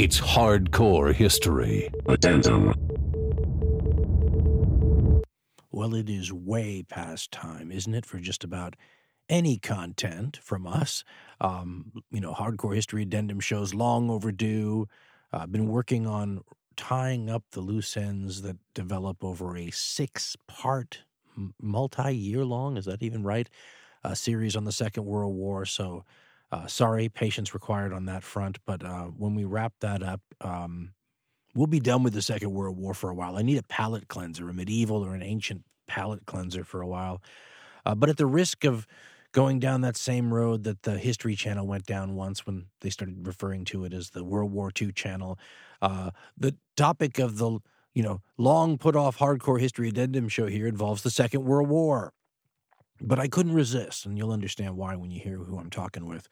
It's hardcore history. Addendum. Well, it is way past time, isn't it, for just about any content from us? Um, you know, Hardcore History Addendum shows long overdue. I've uh, been working on tying up the loose ends that develop over a six part, multi year long, is that even right? A series on the Second World War. So, uh, sorry, patience required on that front. But uh, when we wrap that up, um, we'll be done with the Second World War for a while. I need a palate cleanser, a medieval or an ancient palate cleanser for a while. Uh, but at the risk of going down that same road that the History Channel went down once when they started referring to it as the World War II channel, uh, the topic of the you know long put off hardcore history addendum show here involves the Second World War. But I couldn't resist, and you'll understand why when you hear who I'm talking with.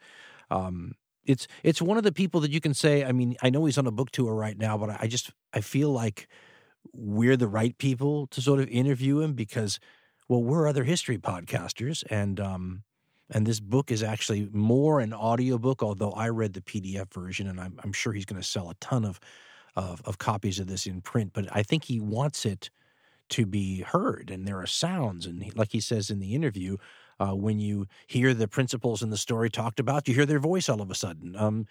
Um, it's it's one of the people that you can say. I mean, I know he's on a book tour right now, but I just I feel like we're the right people to sort of interview him because, well, we're other history podcasters, and um, and this book is actually more an audiobook, although I read the PDF version, and I'm, I'm sure he's going to sell a ton of, of, of copies of this in print. But I think he wants it to be heard, and there are sounds, and he, like he says in the interview, uh, when you hear the principals in the story talked about, you hear their voice all of a sudden. Um,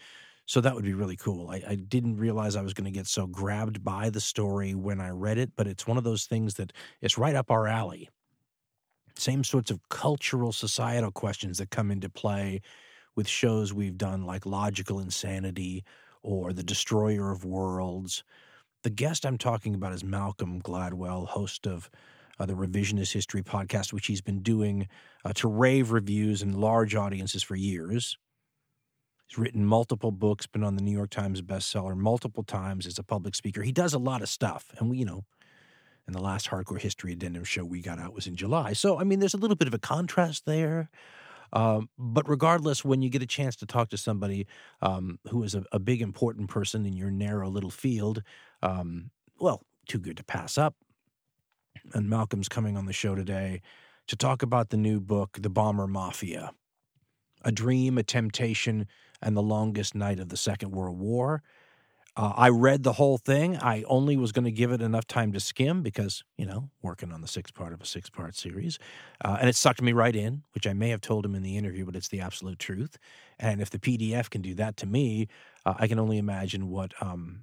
so that would be really cool. I, I didn't realize I was going to get so grabbed by the story when I read it, but it's one of those things that is right up our alley. Same sorts of cultural, societal questions that come into play with shows we've done like Logical Insanity or The Destroyer of Worlds. The guest I'm talking about is Malcolm Gladwell, host of uh, the Revisionist History podcast, which he's been doing uh, to rave reviews and large audiences for years. He's written multiple books, been on the New York Times bestseller multiple times as a public speaker. He does a lot of stuff. And we, you know, in the last Hardcore History Addendum show we got out was in July. So, I mean, there's a little bit of a contrast there. Um, but regardless, when you get a chance to talk to somebody um, who is a, a, big, important person in your narrow little field, um, well, too good to pass up. And Malcolm's coming on the show today to talk about the new book, The Bomber Mafia A Dream, a Temptation, and the Longest Night of the Second World War. Uh, I read the whole thing. I only was going to give it enough time to skim because, you know, working on the sixth part of a six part series. Uh, and it sucked me right in, which I may have told him in the interview, but it's the absolute truth. And if the PDF can do that to me, uh, I can only imagine what, um,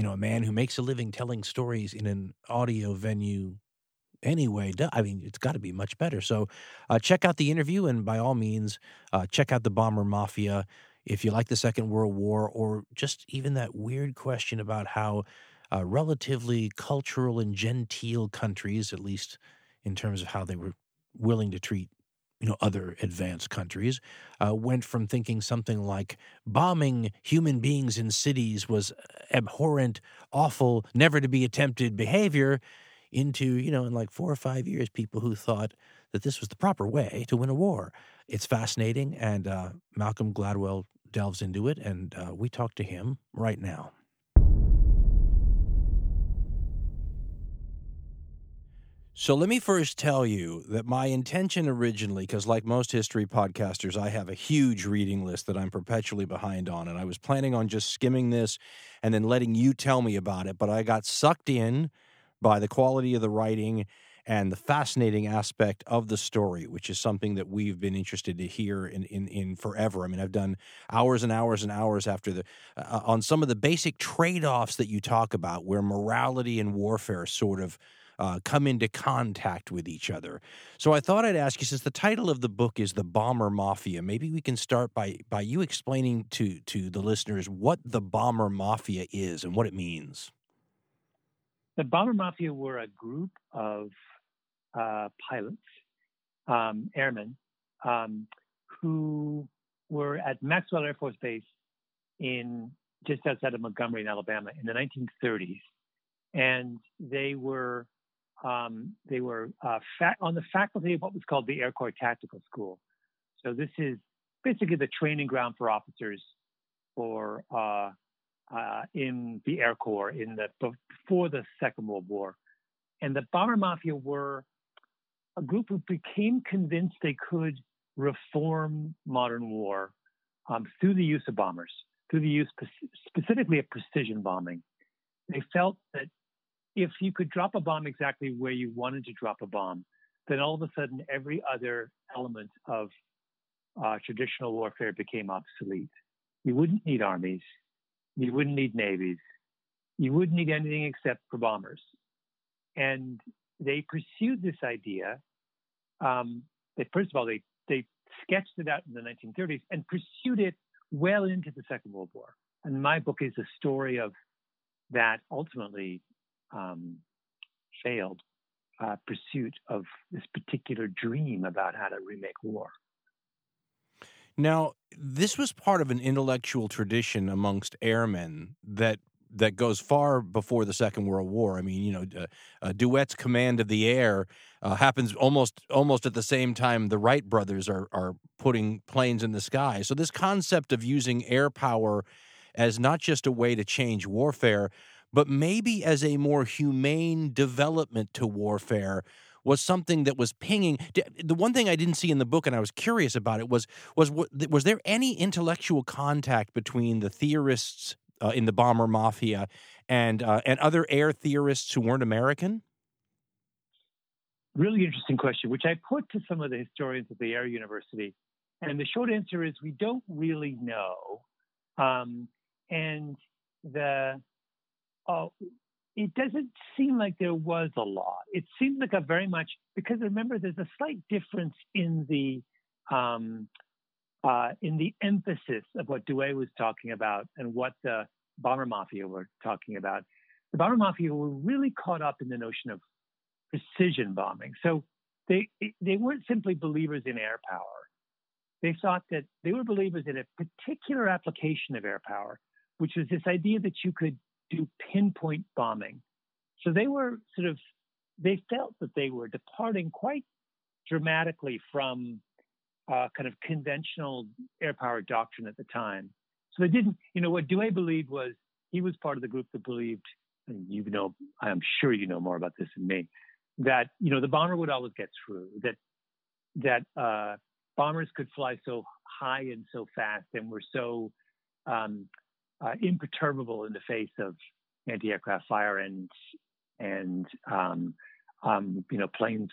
you know, a man who makes a living telling stories in an audio venue anyway. I mean, it's got to be much better. So uh, check out the interview and by all means, uh, check out the Bomber Mafia if you like the Second World War, or just even that weird question about how uh, relatively cultural and genteel countries, at least in terms of how they were willing to treat you know other advanced countries uh, went from thinking something like bombing human beings in cities was abhorrent awful never to be attempted behavior into you know in like four or five years people who thought that this was the proper way to win a war it's fascinating, and uh, Malcolm Gladwell delves into it, and uh, we talk to him right now. So let me first tell you that my intention originally, because like most history podcasters, I have a huge reading list that I'm perpetually behind on. And I was planning on just skimming this and then letting you tell me about it. But I got sucked in by the quality of the writing and the fascinating aspect of the story, which is something that we've been interested to hear in, in, in forever. I mean, I've done hours and hours and hours after the uh, on some of the basic trade offs that you talk about, where morality and warfare sort of. Uh, come into contact with each other. So I thought I'd ask you, since the title of the book is "The Bomber Mafia," maybe we can start by by you explaining to to the listeners what the Bomber Mafia is and what it means. The Bomber Mafia were a group of uh, pilots, um, airmen, um, who were at Maxwell Air Force Base in just outside of Montgomery in Alabama in the 1930s, and they were um, they were uh, fa- on the faculty of what was called the Air Corps Tactical School. So this is basically the training ground for officers for uh, uh, in the Air Corps in the before the Second World War, and the bomber mafia were a group who became convinced they could reform modern war um, through the use of bombers. through the use specifically of precision bombing. They felt that if you could drop a bomb exactly where you wanted to drop a bomb, then all of a sudden every other element of uh, traditional warfare became obsolete. You wouldn't need armies, you wouldn't need navies, you wouldn't need anything except for bombers. And they pursued this idea. Um, they, first of all, they, they sketched it out in the 1930s and pursued it well into the Second World War. And my book is a story of that ultimately um, failed uh, pursuit of this particular dream about how to remake war. Now, this was part of an intellectual tradition amongst airmen that that goes far before the Second World War. I mean, you know, uh, uh, Douhet's command of the air uh, happens almost almost at the same time the Wright brothers are are putting planes in the sky. So this concept of using air power as not just a way to change warfare, but maybe as a more humane development to warfare was something that was pinging. The one thing I didn't see in the book, and I was curious about it, was was was there any intellectual contact between the theorists uh, in the bomber mafia and uh, and other air theorists who weren't American? Really interesting question, which I put to some of the historians at the Air University, and the short answer is we don't really know. Um, and the uh, it doesn't seem like there was a lot. It seems like a very much because remember there's a slight difference in the um, uh, in the emphasis of what Douhet was talking about and what the bomber mafia were talking about. The bomber mafia were really caught up in the notion of precision bombing. So they they weren't simply believers in air power. They thought that they were believers in a particular application of air power, which was this idea that you could do pinpoint bombing. So they were sort of, they felt that they were departing quite dramatically from uh, kind of conventional air power doctrine at the time. So they didn't, you know, what Douhet believed was he was part of the group that believed, and you know, I'm sure you know more about this than me, that you know the bomber would always get through. That that uh, bombers could fly so high and so fast and were so um, uh, imperturbable in the face of anti-aircraft fire and and um, um, you know planes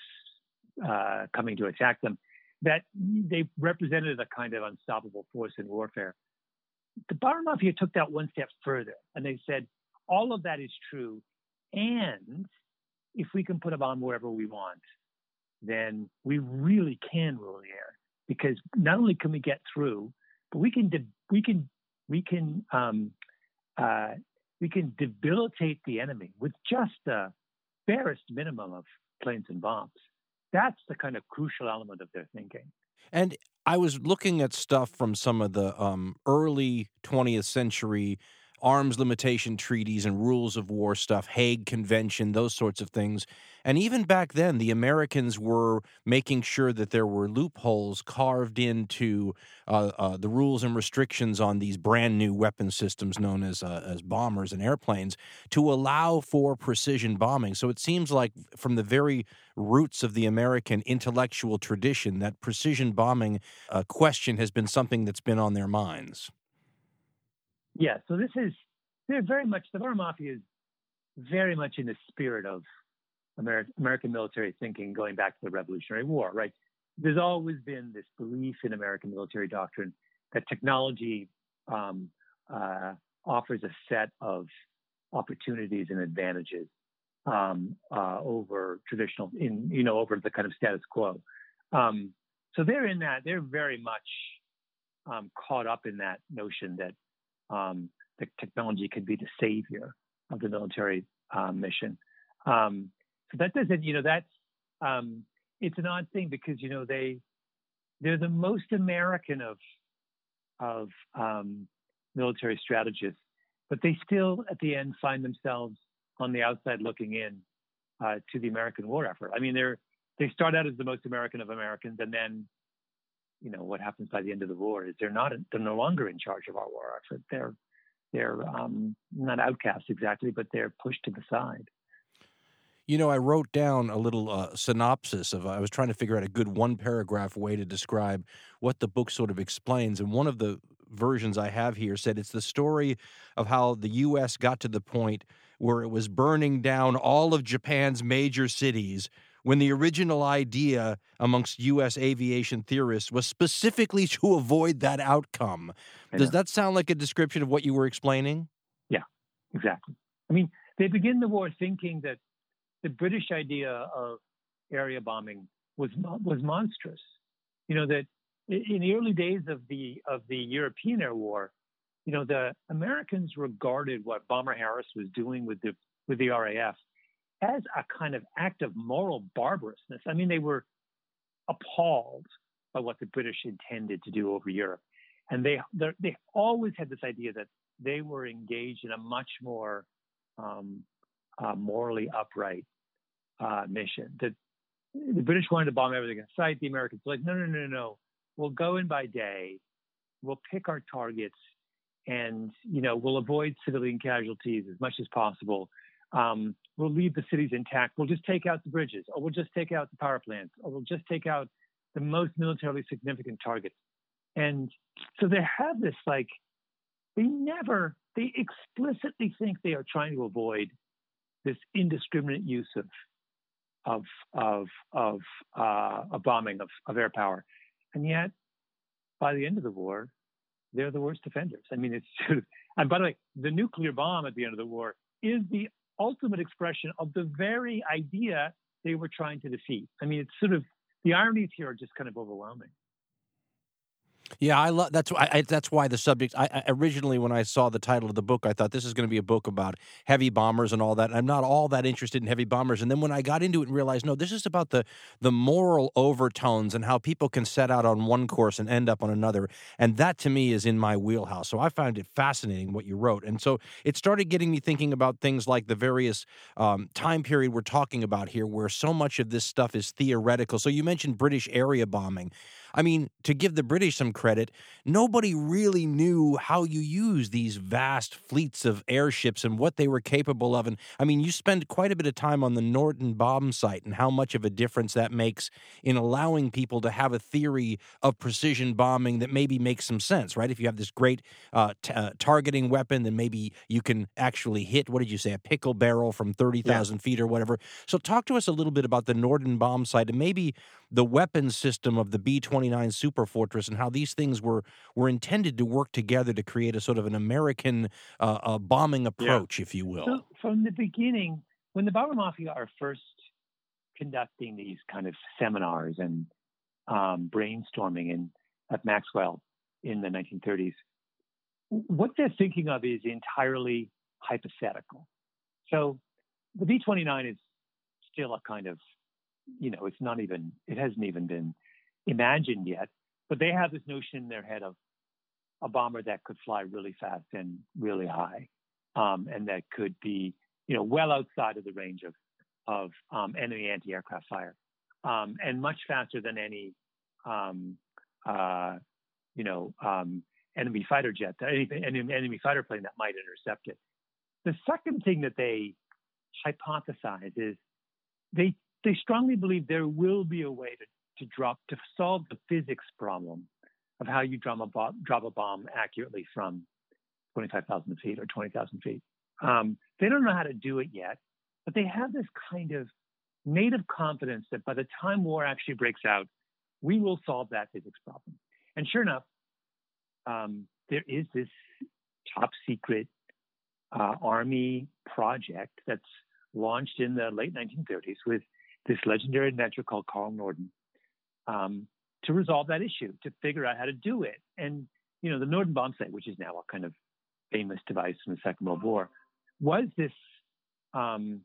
uh, coming to attack them, that they represented a kind of unstoppable force in warfare. The Bomber Mafia took that one step further, and they said all of that is true, and if we can put a bomb wherever we want, then we really can rule the air because not only can we get through, but we can de- we can we can um, uh, we can debilitate the enemy with just the barest minimum of planes and bombs. That's the kind of crucial element of their thinking. And I was looking at stuff from some of the um, early 20th century arms limitation treaties and rules of war stuff, Hague Convention, those sorts of things. And even back then, the Americans were making sure that there were loopholes carved into uh, uh, the rules and restrictions on these brand new weapon systems known as uh, as bombers and airplanes to allow for precision bombing. So it seems like from the very roots of the American intellectual tradition, that precision bombing uh, question has been something that's been on their minds. Yeah, so this is they're very much the Bomber Mafia is very much in the spirit of American military thinking going back to the Revolutionary War, right? There's always been this belief in American military doctrine that technology um, uh, offers a set of opportunities and advantages um, uh, over traditional, in you know, over the kind of status quo. Um, so they're in that. They're very much um, caught up in that notion that um, the technology could be the savior of the military um, mission. Um, so that doesn't, you know, that's um, it's an odd thing because you know they they're the most American of of um, military strategists, but they still at the end find themselves on the outside looking in uh, to the American war effort. I mean, they're they start out as the most American of Americans, and then you know what happens by the end of the war is they're not they're no longer in charge of our war effort. They're they're um, not outcasts exactly, but they're pushed to the side. You know, I wrote down a little uh, synopsis of. I was trying to figure out a good one paragraph way to describe what the book sort of explains, and one of the versions I have here said it's the story of how the U.S. got to the point where it was burning down all of Japan's major cities when the original idea amongst U.S. aviation theorists was specifically to avoid that outcome. Does that sound like a description of what you were explaining? Yeah, exactly. I mean, they begin the war thinking that the British idea of area bombing was was monstrous. You know that in the early days of the of the European air war, you know the Americans regarded what Bomber Harris was doing with the with the RAF as a kind of act of moral barbarousness. I mean, they were appalled by what the British intended to do over Europe, and they they always had this idea that they were engaged in a much more um, uh, morally upright uh, mission. That the British wanted to bomb everything in sight. The Americans were like, no, no, no, no. We'll go in by day. We'll pick our targets, and you know we'll avoid civilian casualties as much as possible. Um, we'll leave the cities intact. We'll just take out the bridges, or we'll just take out the power plants, or we'll just take out the most militarily significant targets. And so they have this like they never they explicitly think they are trying to avoid this indiscriminate use of of of of uh, a bombing of, of air power, and yet by the end of the war, they're the worst offenders. I mean, it's and by the way, the nuclear bomb at the end of the war is the ultimate expression of the very idea they were trying to defeat. I mean, it's sort of the ironies here are just kind of overwhelming. Yeah, I love that's why I, that's why the subject. I, I, originally when I saw the title of the book, I thought this is going to be a book about heavy bombers and all that. I'm not all that interested in heavy bombers, and then when I got into it and realized, no, this is about the the moral overtones and how people can set out on one course and end up on another, and that to me is in my wheelhouse. So I found it fascinating what you wrote, and so it started getting me thinking about things like the various um, time period we're talking about here, where so much of this stuff is theoretical. So you mentioned British area bombing. I mean, to give the British some credit, nobody really knew how you use these vast fleets of airships and what they were capable of. And I mean, you spend quite a bit of time on the Norden bomb sight and how much of a difference that makes in allowing people to have a theory of precision bombing that maybe makes some sense, right? If you have this great uh, t- uh, targeting weapon, then maybe you can actually hit, what did you say, a pickle barrel from 30,000 yeah. feet or whatever. So, talk to us a little bit about the Norden bomb sight and maybe the weapons system of the B 29 Superfortress and how these things were, were intended to work together to create a sort of an American uh, uh, bombing approach, yeah. if you will. So from the beginning, when the Bomber Mafia are first conducting these kind of seminars and um, brainstorming in, at Maxwell in the 1930s, what they're thinking of is entirely hypothetical. So the B 29 is still a kind of you know, it's not even, it hasn't even been imagined yet. But they have this notion in their head of a bomber that could fly really fast and really high, um, and that could be, you know, well outside of the range of of um, enemy anti-aircraft fire, um, and much faster than any, um, uh, you know, um, enemy fighter jet, any, any enemy fighter plane that might intercept it. The second thing that they hypothesize is they they strongly believe there will be a way to, to drop to solve the physics problem of how you drop a, bo- drop a bomb accurately from 25,000 feet or 20,000 feet. Um, they don't know how to do it yet, but they have this kind of native confidence that by the time war actually breaks out, we will solve that physics problem. And sure enough, um, there is this top secret uh, army project that's launched in the late 1930s with this legendary inventor called Carl Norden um, to resolve that issue, to figure out how to do it. And, you know, the Norden sight, which is now a kind of famous device from the Second World War, was this, um,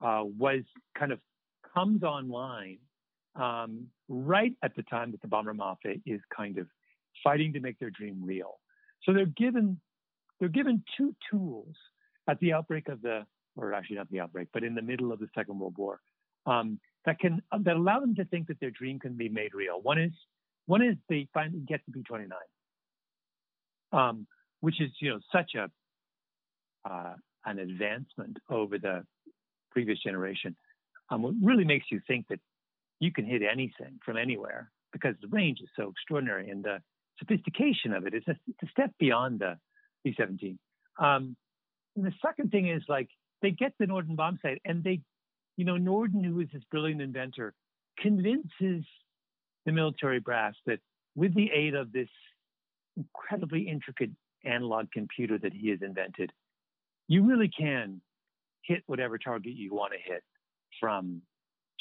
uh, was kind of comes online um, right at the time that the bomber mafia is kind of fighting to make their dream real. So they're given they're given two tools at the outbreak of the, or actually not the outbreak, but in the middle of the Second World War, um, that can that allow them to think that their dream can be made real. One is one is they finally get to B29, um, which is you know such a uh, an advancement over the previous generation. Um, it really makes you think that you can hit anything from anywhere because the range is so extraordinary and the sophistication of it. It's a, it's a step beyond the B-17. Um, and the second thing is like they get the Norden bomb sight, and they, you know, Norden, who is this brilliant inventor, convinces the military brass that with the aid of this incredibly intricate analog computer that he has invented, you really can hit whatever target you want to hit from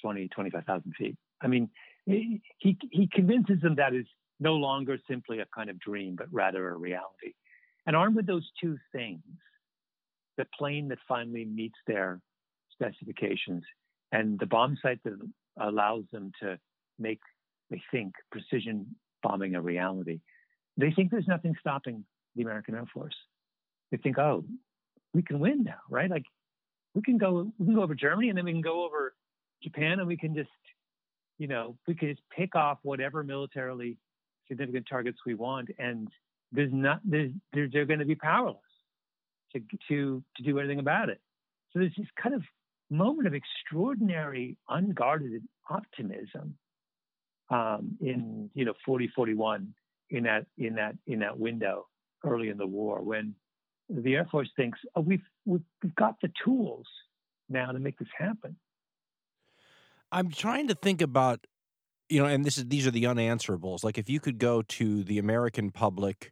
20, 25,000 feet. I mean, he, he convinces them that is no longer simply a kind of dream, but rather a reality. And armed with those two things, the plane that finally meets their specifications and the bomb sight that allows them to make, they think, precision bombing a reality, they think there's nothing stopping the American Air Force. They think, oh, we can win now, right? Like we can go, we can go over Germany and then we can go over Japan and we can just, you know, we can just pick off whatever militarily significant targets we want, and there's not, there's, they're, they're going to be powerless to to to do anything about it. So there's this kind of moment of extraordinary unguarded optimism um, in you know 40 41 in that in that in that window early in the war when the Air Force thinks oh, we've, we've got the tools now to make this happen. I'm trying to think about you know, and this is these are the unanswerables. Like if you could go to the American public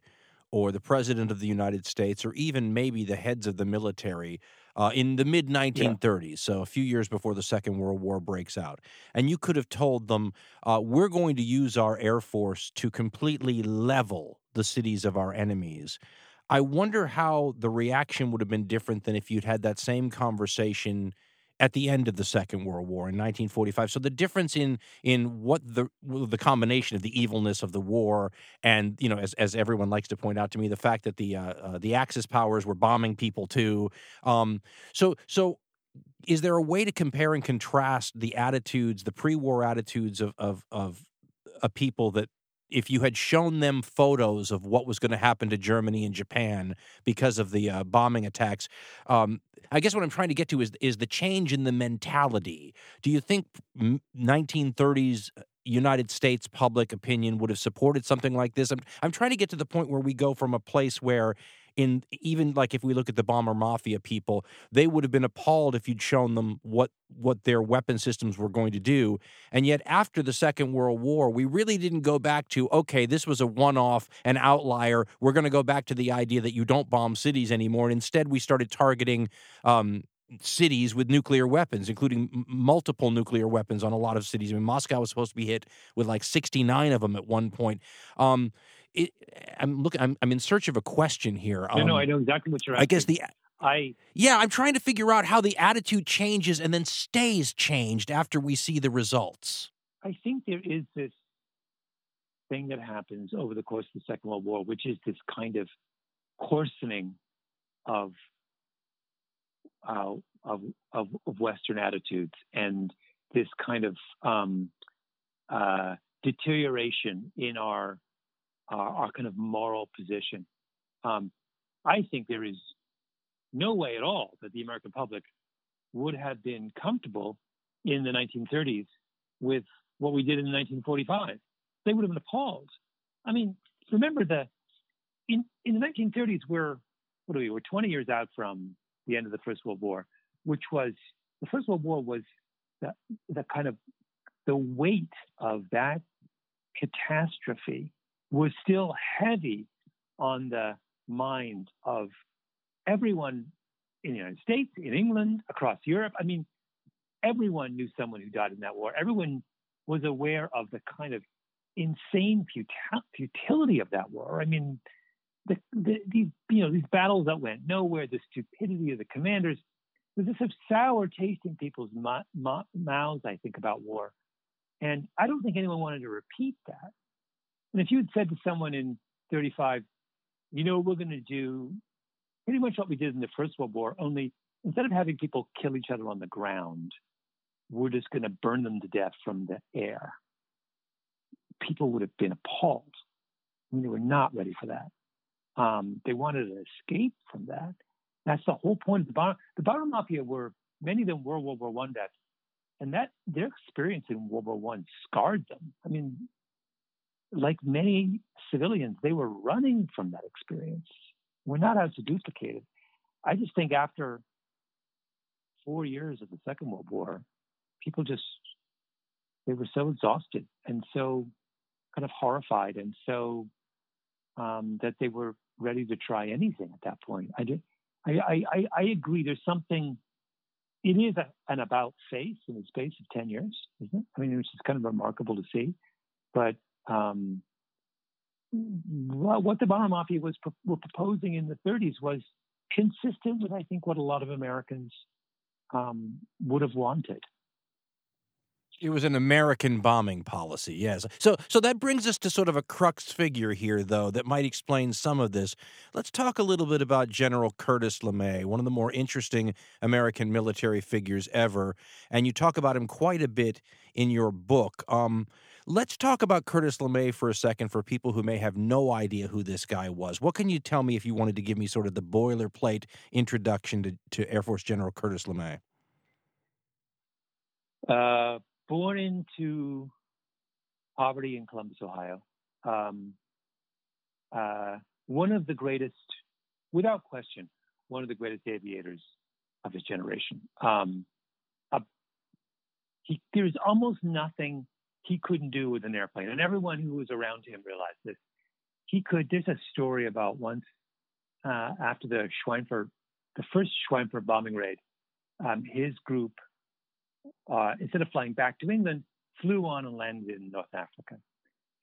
or the president of the United States or even maybe the heads of the military uh, in the mid 1930s, yeah. so a few years before the Second World War breaks out. And you could have told them, uh, we're going to use our Air Force to completely level the cities of our enemies. I wonder how the reaction would have been different than if you'd had that same conversation at the end of the Second World War in 1945. So the difference in in what the the combination of the evilness of the war and you know as as everyone likes to point out to me the fact that the uh, uh, the Axis powers were bombing people too. Um, so so is there a way to compare and contrast the attitudes, the pre-war attitudes of of of a people that if you had shown them photos of what was going to happen to Germany and Japan because of the uh, bombing attacks, um, I guess what I'm trying to get to is is the change in the mentality. Do you think 1930s uh, United States public opinion would have supported something like this? I'm I'm trying to get to the point where we go from a place where in even like if we look at the bomber mafia people, they would have been appalled if you'd shown them what what their weapon systems were going to do. And yet after the Second World War, we really didn't go back to okay, this was a one-off, an outlier. We're going to go back to the idea that you don't bomb cities anymore. And instead, we started targeting um, cities with nuclear weapons, including m- multiple nuclear weapons on a lot of cities. I mean, Moscow was supposed to be hit with like 69 of them at one point. Um, it, I'm looking. I'm, I'm in search of a question here. Um, no, no, I know exactly what you're. Asking. I guess the. I yeah, I'm trying to figure out how the attitude changes and then stays changed after we see the results. I think there is this thing that happens over the course of the Second World War, which is this kind of coarsening of uh, of, of, of Western attitudes and this kind of um, uh, deterioration in our our, our kind of moral position. Um, I think there is no way at all that the American public would have been comfortable in the 1930s with what we did in 1945. They would have been appalled. I mean, remember the in in the 1930s we're what are we? We're 20 years out from the end of the First World War, which was the First World War was the, the kind of the weight of that catastrophe was still heavy on the mind of everyone in the United States, in England, across Europe. I mean, everyone knew someone who died in that war. Everyone was aware of the kind of insane futility of that war. I mean, the, the, these you know these battles that went nowhere, the stupidity of the commanders. There's this of sour taste in people's mouths. I think about war, and I don't think anyone wanted to repeat that. And if you had said to someone in 35, you know, we're going to do pretty much what we did in the First World War, only instead of having people kill each other on the ground, we're just going to burn them to death from the air. People would have been appalled. I mean, they were not ready for that. Um, they wanted to escape from that. That's the whole point of the bomber. The bomber mafia were many of them were World War One vets, and that their experience in World War One scarred them. I mean, like many civilians, they were running from that experience. We're not out to duplicate it. I just think after four years of the Second World War, people just they were so exhausted and so kind of horrified and so um, that they were ready to try anything at that point. I did. I, I, I agree. There's something. It is a, an about face in the space of ten years, isn't it? I mean, it's just kind of remarkable to see. But um, what the Bomber Mafia was were proposing in the 30s was consistent with, I think, what a lot of Americans um, would have wanted. It was an American bombing policy, yes. So, so that brings us to sort of a crux figure here, though, that might explain some of this. Let's talk a little bit about General Curtis LeMay, one of the more interesting American military figures ever, and you talk about him quite a bit in your book. Um, let's talk about Curtis LeMay for a second for people who may have no idea who this guy was. What can you tell me if you wanted to give me sort of the boilerplate introduction to, to Air Force General Curtis LeMay? Uh, born into poverty in Columbus, Ohio. Um, uh, one of the greatest, without question, one of the greatest aviators of his generation. Um, he, there's almost nothing he couldn't do with an airplane, and everyone who was around him realized this. He could. There's a story about once uh, after the Schweinfurt, the first Schweinfurt bombing raid, um, his group uh, instead of flying back to England, flew on and landed in North Africa.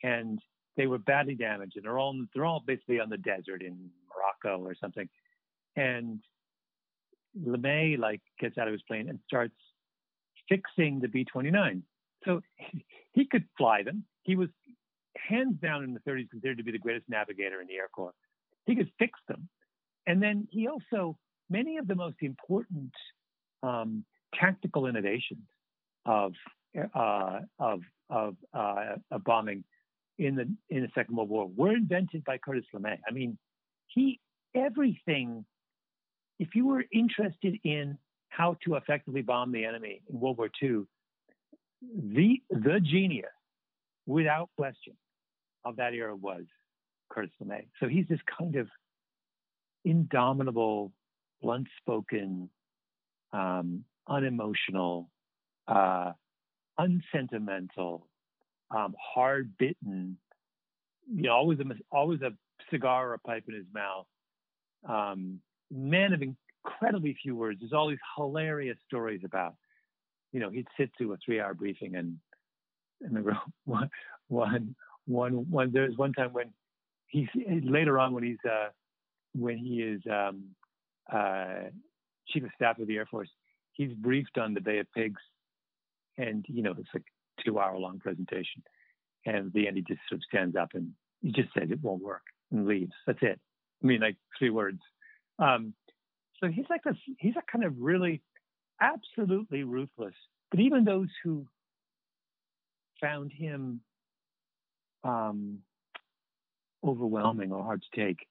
And they were badly damaged, and they're all they're all basically on the desert in Morocco or something. And LeMay like gets out of his plane and starts fixing the B-29. So he could fly them. He was hands down in the 30s considered to be the greatest navigator in the Air Corps. He could fix them, and then he also many of the most important um, tactical innovations of uh, of of, uh, bombing in the in the Second World War were invented by Curtis LeMay. I mean, he everything. If you were interested in how to effectively bomb the enemy in World War II, the the genius, without question, of that era was Curtis LeMay. So he's this kind of indomitable, blunt-spoken, um, unemotional, uh, unsentimental, um, hard bitten, you know, always a, always a cigar or a pipe in his mouth. Um, man of incredibly few words. There's all these hilarious stories about, you know, he'd sit through a three hour briefing and, I remember one, one, one, one, there's one time when he's later on when he's, uh, when he is, um, uh, chief of staff of the Air Force, he's briefed on the Bay of Pigs, and you know it's like two hour long presentation, and at the end he just sort of stands up and he just says it won't work and leaves. That's it. I mean, like three words. Um, so he's like this. He's a kind of really, absolutely ruthless. But even those who found him um, overwhelming or hard to take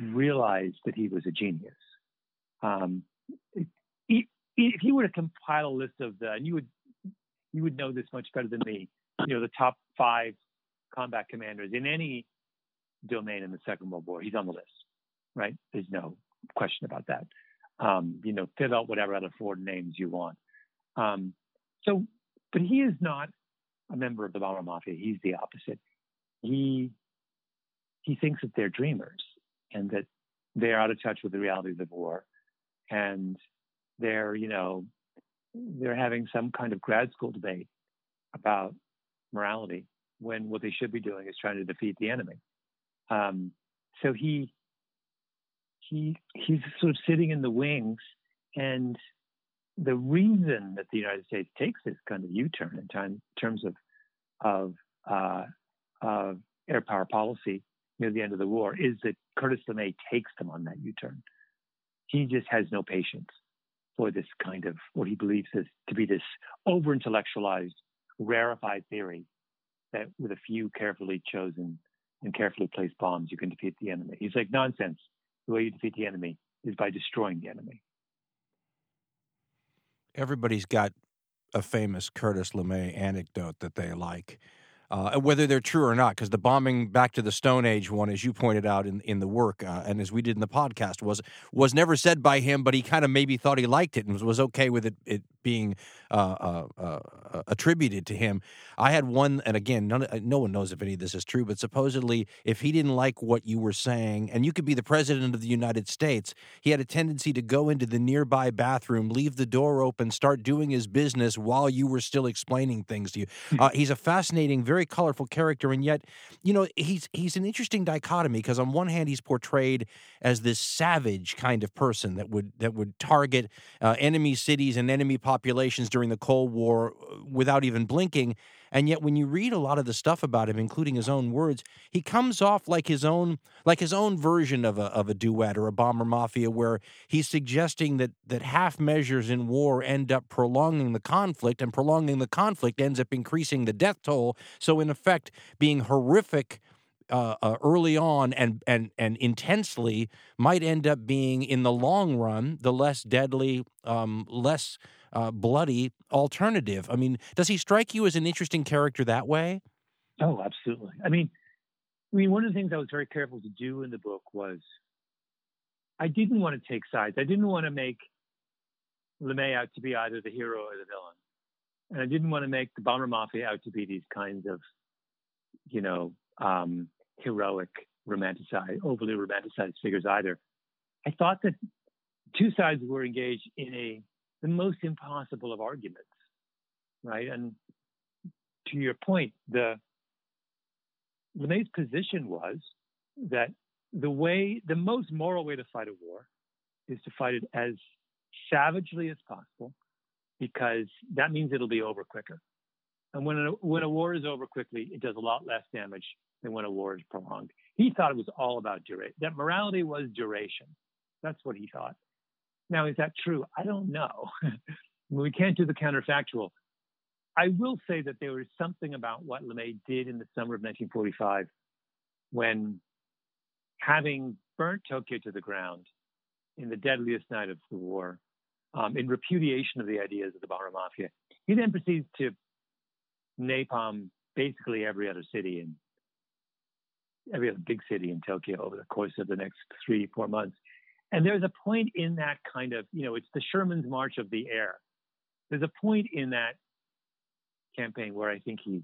realized that he was a genius. Um, if you were to compile a list of the, and you would you would know this much better than me, you know, the top five combat commanders in any domain in the Second World War, he's on the list, right? There's no question about that. Um, you know, fill out whatever other four names you want. Um, so, but he is not a member of the Bomber Mafia. He's the opposite. He he thinks that they're dreamers and that they're out of touch with the realities of war, and they're, you know, they're having some kind of grad school debate about morality when what they should be doing is trying to defeat the enemy. Um, so he he he's sort of sitting in the wings, and the reason that the United States takes this kind of U-turn in time, terms of of uh, of air power policy near the end of the war is that Curtis LeMay takes them on that U-turn. He just has no patience for this kind of what he believes is to be this over intellectualized, rarefied theory that with a few carefully chosen and carefully placed bombs you can defeat the enemy. He's like nonsense. The way you defeat the enemy is by destroying the enemy. Everybody's got a famous Curtis LeMay anecdote that they like. Uh, whether they're true or not, because the bombing back to the Stone Age one, as you pointed out in, in the work, uh, and as we did in the podcast, was was never said by him, but he kind of maybe thought he liked it and was, was okay with it, it being uh, uh, uh attributed to him. I had one, and again, none, uh, no one knows if any of this is true, but supposedly, if he didn't like what you were saying, and you could be the president of the United States, he had a tendency to go into the nearby bathroom, leave the door open, start doing his business while you were still explaining things to you. Hmm. Uh, he's a fascinating, very colorful character, and yet, you know, he's he's an interesting dichotomy because on one hand, he's portrayed as this savage kind of person that would that would target uh, enemy cities and enemy populations during the Cold War uh, without even blinking. And yet, when you read a lot of the stuff about him, including his own words, he comes off like his own, like his own version of a of a Douhet or a bomber mafia, where he's suggesting that that half measures in war end up prolonging the conflict, and prolonging the conflict ends up increasing the death toll. So, in effect, being horrific uh, uh, early on and and and intensely might end up being in the long run the less deadly, um, less uh, bloody alternative. I mean, does he strike you as an interesting character that way? Oh, absolutely. I mean, I mean, one of the things I was very careful to do in the book was I didn't want to take sides. I didn't want to make LeMay out to be either the hero or the villain. And I didn't want to make the bomber mafia out to be these kinds of, you know, um, heroic, romanticized, overly romanticized figures either. I thought that two sides were engaged in a the most impossible of arguments, right? And to your point, the LeMay's position was that the way, the most moral way to fight a war is to fight it as savagely as possible, because that means it'll be over quicker. And when a, when a war is over quickly, it does a lot less damage than when a war is prolonged. He thought it was all about duration, that morality was duration. That's what he thought. Now, is that true? I don't know. we can't do the counterfactual. I will say that there was something about what LeMay did in the summer of 1945 when having burnt Tokyo to the ground in the deadliest night of the war, um, in repudiation of the ideas of the Bomber Mafia, he then proceeds to napalm basically every other city in every other big city in Tokyo over the course of the next three, four months. And there's a point in that kind of, you know, it's the Sherman's March of the Air. There's a point in that campaign where I think he's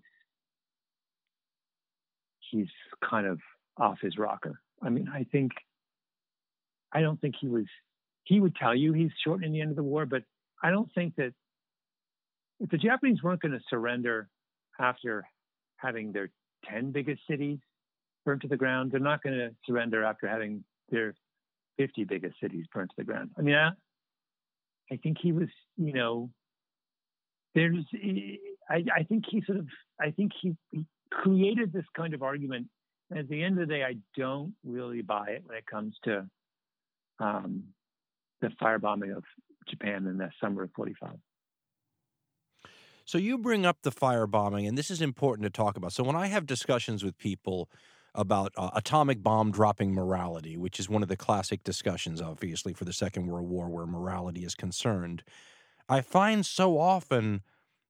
he's kind of off his rocker. I mean, I think I don't think he was he would tell you he's shortening the end of the war, but I don't think that if the Japanese weren't going to surrender after having their 10 biggest cities burned to the ground, they're not going to surrender after having their 50 biggest cities burned to the ground. I mean, I, I think he was, you know, there's, I, I think he sort of, I think he, he created this kind of argument. And at the end of the day, I don't really buy it when it comes to um, the firebombing of Japan in the summer of 45. So you bring up the firebombing, and this is important to talk about. So when I have discussions with people about uh, atomic bomb dropping morality, which is one of the classic discussions, obviously, for the Second World War where morality is concerned. I find so often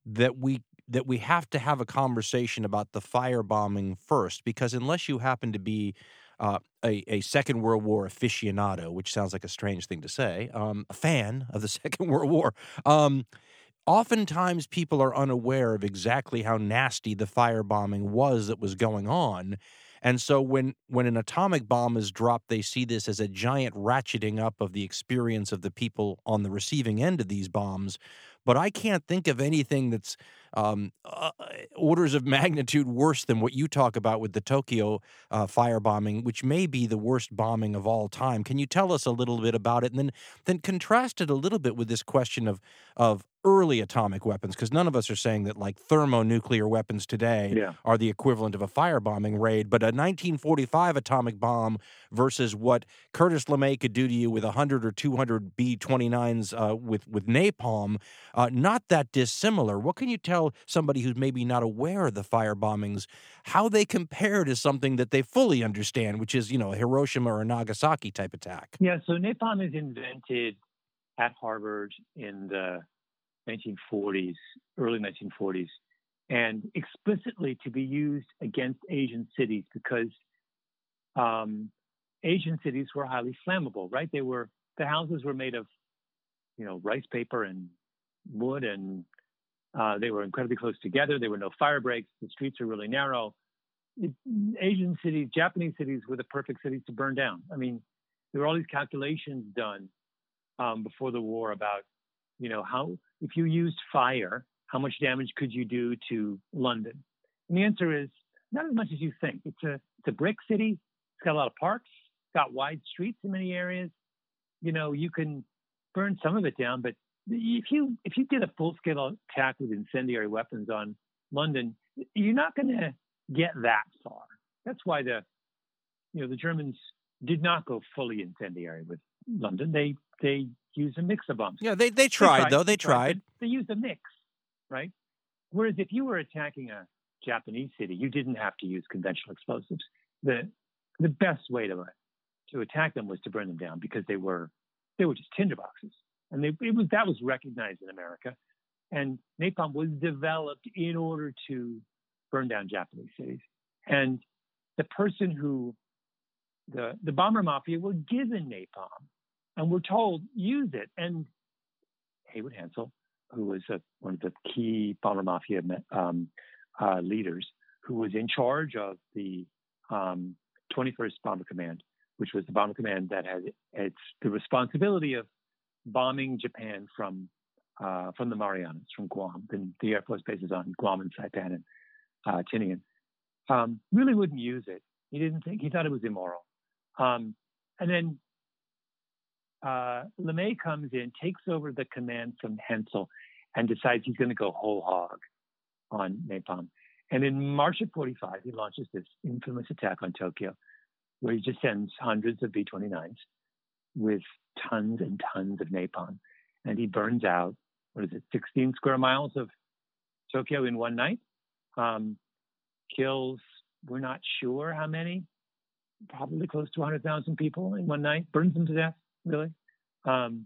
that we that we have to have a conversation about the firebombing first, because unless you happen to be uh, a, a, Second World War aficionado, which sounds like a strange thing to say, um, a fan of the Second World War, um, oftentimes people are unaware of exactly how nasty the firebombing was that was going on. And so when when an atomic bomb is dropped, they see this as a giant ratcheting up of the experience of the people on the receiving end of these bombs. But I can't think of anything that's um, uh, orders of magnitude worse than what you talk about with the Tokyo uh, firebombing, which may be the worst bombing of all time. Can you tell us a little bit about it, and then then contrast it a little bit with this question of of early atomic weapons? Because none of us are saying that like thermonuclear weapons today yeah. are the equivalent of a firebombing raid, but a 1945 atomic bomb versus what Curtis LeMay could do to you with 100 or 200 B-29s uh, with with napalm, uh, not that dissimilar. What can you tell? somebody who's maybe not aware of the fire bombings how they compare to something that they fully understand, which is, you know, a Hiroshima or a Nagasaki type attack? Yeah, so napalm is invented at Harvard in the 1940s, early 1940s. and explicitly to be used against Asian cities because um, Asian cities were highly flammable, right? They were the houses were made of, you know, rice paper and wood, and uh, they were incredibly close together. There were no fire breaks. The streets were really narrow. It, Asian cities, Japanese cities were the perfect cities to burn down. I mean, there were all these calculations done um, before the war about, you know, how if you used fire, how much damage could you do to London? And the answer is not as much as you think. It's a it's a brick city. It's got a lot of parks. Got wide streets in many areas. You know, you can burn some of it down, but if you if you did a full scale attack with incendiary weapons on London, you're not going to get that far. That's why the you know the Germans did not go fully incendiary with London. They they used a mix of bombs. Yeah, they they tried, they tried though. They, tried. tried. They used a mix, right? Whereas if you were attacking a Japanese city, you didn't have to use conventional explosives. The the best way to to attack them was to burn them down because they were they were just tinderboxes, and they, it was that was recognized in America, and napalm was developed in order to burn down Japanese cities. And the person who the the bomber mafia were given napalm and were told use it. And Haywood Hansell, who was a, one of the key bomber mafia um, uh, leaders, who was in charge of the um, 21st Bomber Command, which was the bomber command that had it's the responsibility of bombing Japan from uh, from the Marianas, from Guam, and the Air Force bases on Guam and Saipan and uh, Tinian. Um, really wouldn't use it. He didn't think he thought it was immoral. Um, and then uh, LeMay comes in, takes over the command from Hansell, and decides he's going to go whole hog on napalm. And in March of 45, he launches this infamous attack on Tokyo, where he just sends hundreds of B-29s with tons and tons of napalm, and he burns out what is it, 16 square miles of Tokyo in one night. Um, kills, we're not sure how many, probably close to 100,000 people in one night, burns them to death, really. Um,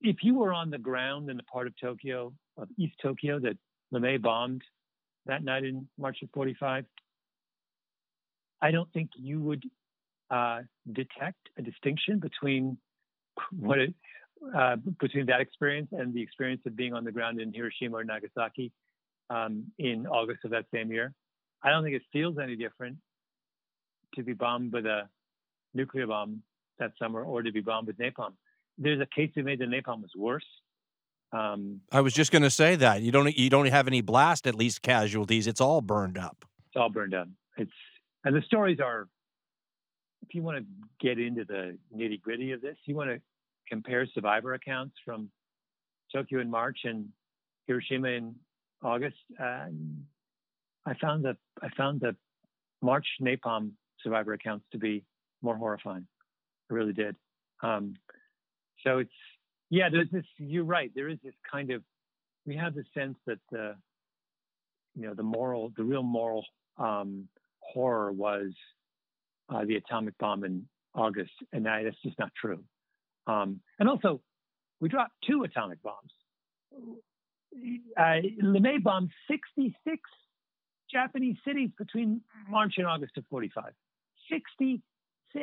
if you were on the ground in the part of Tokyo, of East Tokyo, that LeMay bombed that night in March of 45, I don't think you would uh, detect a distinction between what it, uh, between that experience and the experience of being on the ground in Hiroshima or Nagasaki um, in August of that same year. I don't think it feels any different to be bombed with a nuclear bomb that summer or to be bombed with napalm. There's a case we made that napalm was worse. Um, I was just going to say that you don't you don't have any blast at least casualties. It's all burned up. It's all burned up. It's and the stories are. If you want to get into the nitty gritty of this, you want to compare survivor accounts from Tokyo in March and Hiroshima in August. Uh, I found that I found the March napalm survivor accounts to be more horrifying. I really did. Um, so it's yeah, there's this. You're right. There is this kind of we have the sense that the you know the moral, the real moral um, horror was uh, the atomic bomb in August, and that, that's just not true. Um, and also, we dropped two atomic bombs. Uh, LeMay bombed 66 Japanese cities between March and August of 45. 66.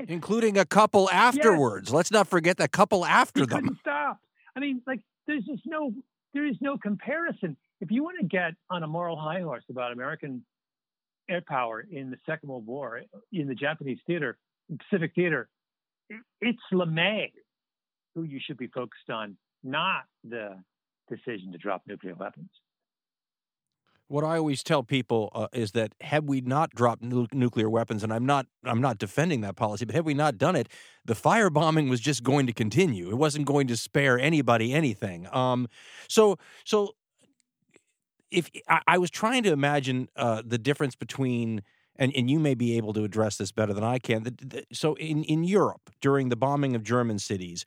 Including a couple afterwards. Yes. Let's not forget the couple after he them. Stop. I mean, like, there's just no, there is no comparison. If you want to get on a moral high horse about American air power in the Second World War in the Japanese theater, Pacific theater, it's LeMay who you should be focused on, not the decision to drop nuclear weapons. What I always tell people uh, is that had we not dropped nu- nuclear weapons, and I'm not I'm not defending that policy, but had we not done it, the firebombing was just going to continue. It wasn't going to spare anybody anything. Um, so so if I, I was trying to imagine uh, the difference between and, and you may be able to address this better than I can. The, the, so in, in Europe during the bombing of German cities,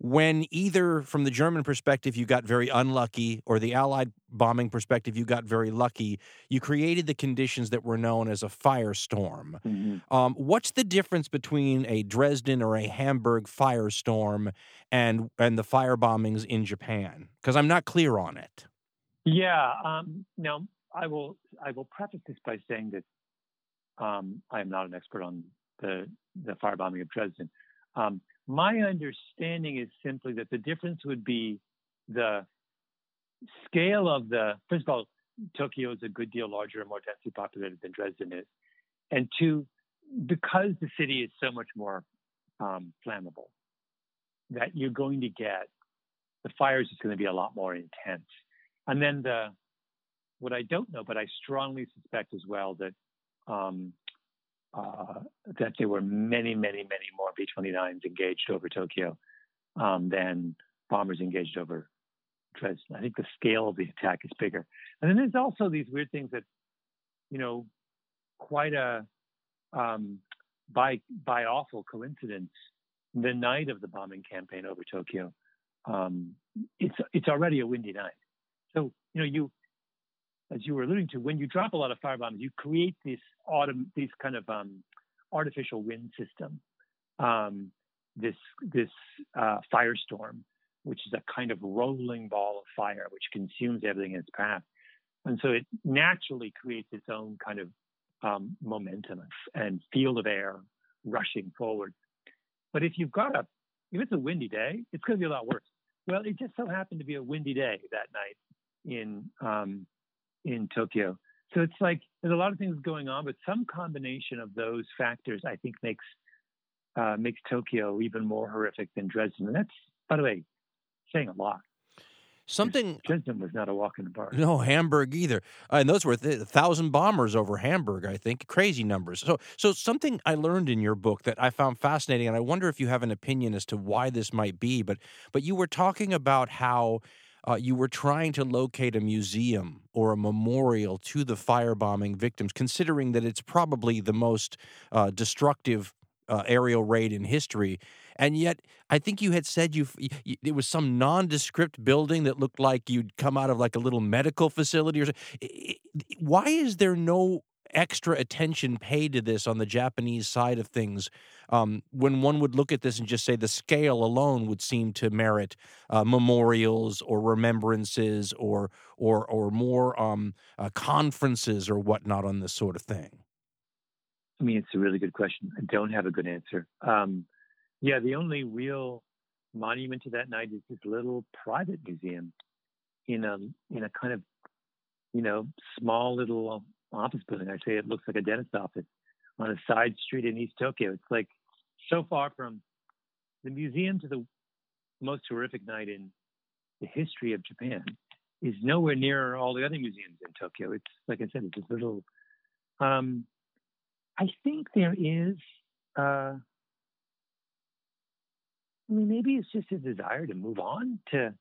when either from the German perspective you got very unlucky or the Allied bombing perspective you got very lucky, you created the conditions that were known as a firestorm. Mm-hmm. Um, what's the difference between a Dresden or a Hamburg firestorm and and the fire bombings in Japan? Because I'm not clear on it. Yeah. Um, now, I will I will preface this by saying that um, I am not an expert on the the firebombing of Dresden. Um, my understanding is simply that the difference would be the scale of the. First of all, Tokyo is a good deal larger and more densely populated than Dresden is, and two, because the city is so much more um, flammable, that you're going to get the fires is going to be a lot more intense. And then the what I don't know, but I strongly suspect as well that um, uh, that there were many, many, many more B-29s engaged over Tokyo um, than bombers engaged over Dresden. I think the scale of the attack is bigger. And then there's also these weird things that, you know, quite a um, by by awful coincidence, the night of the bombing campaign over Tokyo, um, it's it's already a windy night. So you know you as you were alluding to, when you drop a lot of firebombs, you create this autumn, these kind of um, artificial wind system, um, this this uh, firestorm, which is a kind of rolling ball of fire which consumes everything in its path, and so it naturally creates its own kind of um, momentum and field of air rushing forward. But if you've got a if it's a windy day, it's going to be a lot worse. Well, it just so happened to be a windy day that night in um, in Tokyo. So it's like there's a lot of things going on, but some combination of those factors, I think, makes uh, makes Tokyo even more horrific than Dresden. And that's, by the way, saying a lot. Something Dresden was not a walk in the park. No, Hamburg either. Uh, and those were th- a thousand bombers over Hamburg, I think. Crazy numbers. So, so something I learned in your book that I found fascinating, and I wonder if you have an opinion as to why this might be. But, but you were talking about how uh, you were trying to locate a museum or a memorial to the firebombing victims, considering that it's probably the most uh, destructive uh, aerial raid in history. And yet, I think you had said you it was some nondescript building that looked like you'd come out of like a little medical facility or something. Why is there no extra attention paid to this on the Japanese side of things um, when one would look at this and just say the scale alone would seem to merit uh, memorials or remembrances or or or more um, uh, conferences or whatnot on this sort of thing? I mean, it's a really good question. I don't have a good answer. Um, yeah, the only real monument to that night is this little private museum in a in a kind of you know small little office building. I say it looks like a dentist office on a side street in East Tokyo. It's like so far from the museum to the most horrific night in the history of Japan is nowhere near all the other museums in Tokyo. It's like I said, it's a little. Um, I think there is. Uh, I mean, maybe it's just a desire to move on to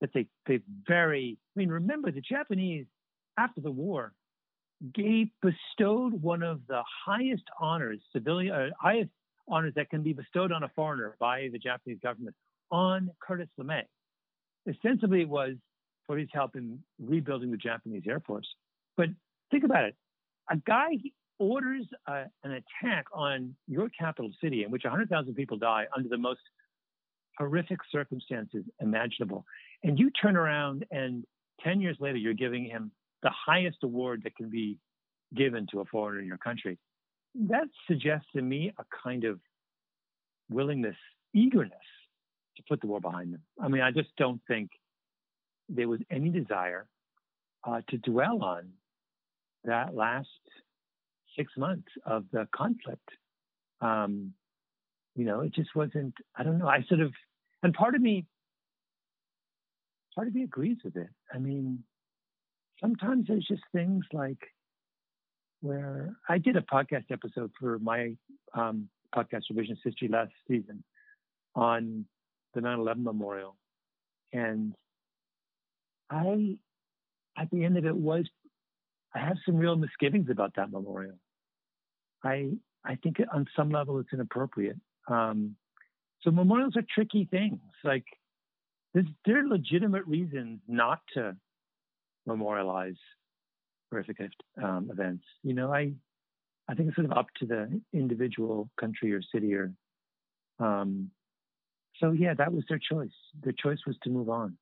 that they they very. I mean, remember the Japanese after the war gave bestowed one of the highest honors, civilian uh, highest honors that can be bestowed on a foreigner by the Japanese government on Curtis LeMay. Ostensibly, it was for his help in rebuilding the Japanese Air Force. But think about it: a guy orders uh, an attack on your capital city in which 100,000 people die under the most horrific circumstances imaginable, and you turn around and 10 years later you're giving him the highest award that can be given to a foreigner in your country. That suggests to me a kind of willingness, eagerness to put the war behind them. I mean, I just don't think there was any desire uh, to dwell on that last six months of the conflict. Um, you know, it just wasn't, I don't know. I sort of, and part of me, part of me agrees with it. I mean, sometimes there's just things like where I did a podcast episode for my um, podcast Revisionist History last season on the 9/11 memorial, and I, at the end of it, was I have some real misgivings about that memorial. I I think on some level it's inappropriate. Um, so memorials are tricky things. Like there are legitimate reasons not to memorialize horrific um, events. You know, I I think it's sort of up to the individual country or city or. Um, so yeah, that was their choice. Their choice was to move on.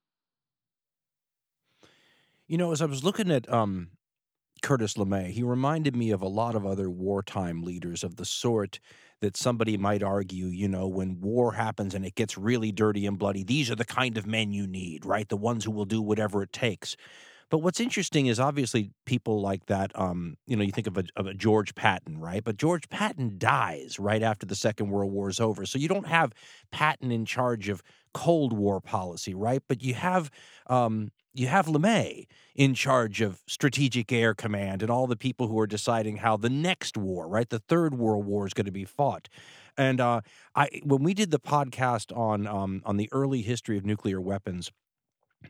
You know, as I was looking at um, Curtis LeMay, he reminded me of a lot of other wartime leaders of the sort that somebody might argue, you know, when war happens and it gets really dirty and bloody, these are the kind of men you need, right? The ones who will do whatever it takes. But what's interesting is obviously people like that. Um, you know, you think of a, of a George Patton, right? But George Patton dies right after the Second World War is over, so you don't have Patton in charge of Cold War policy, right? But you have um, you have LeMay in charge of Strategic Air Command and all the people who are deciding how the next war, right, the Third World War, is going to be fought. And uh, I, when we did the podcast on um, on the early history of nuclear weapons,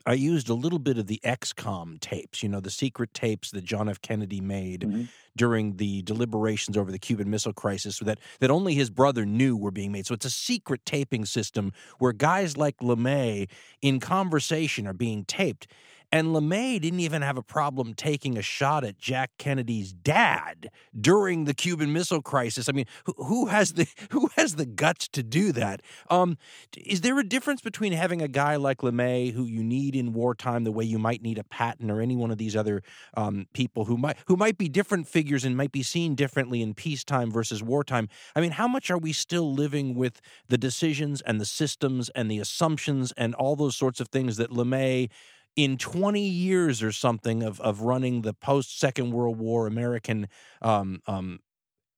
I used a little bit of the ExComm tapes, you know, the secret tapes that John F. Kennedy made mm-hmm. during the deliberations over the Cuban Missile Crisis that, that only his brother knew were being made. So it's a secret taping system where guys like LeMay in conversation are being taped. And LeMay didn't even have a problem taking a shot at Jack Kennedy's dad during the Cuban Missile Crisis. I mean, who, who has the who has the guts to do that? Um, is there a difference between having a guy like LeMay who you need in wartime, the way you might need a Patton or any one of these other um, people who might who might be different figures and might be seen differently in peacetime versus wartime? I mean, how much are we still living with the decisions and the systems and the assumptions and all those sorts of things that LeMay in 20 years or something of, of running the post Second World War American um, um,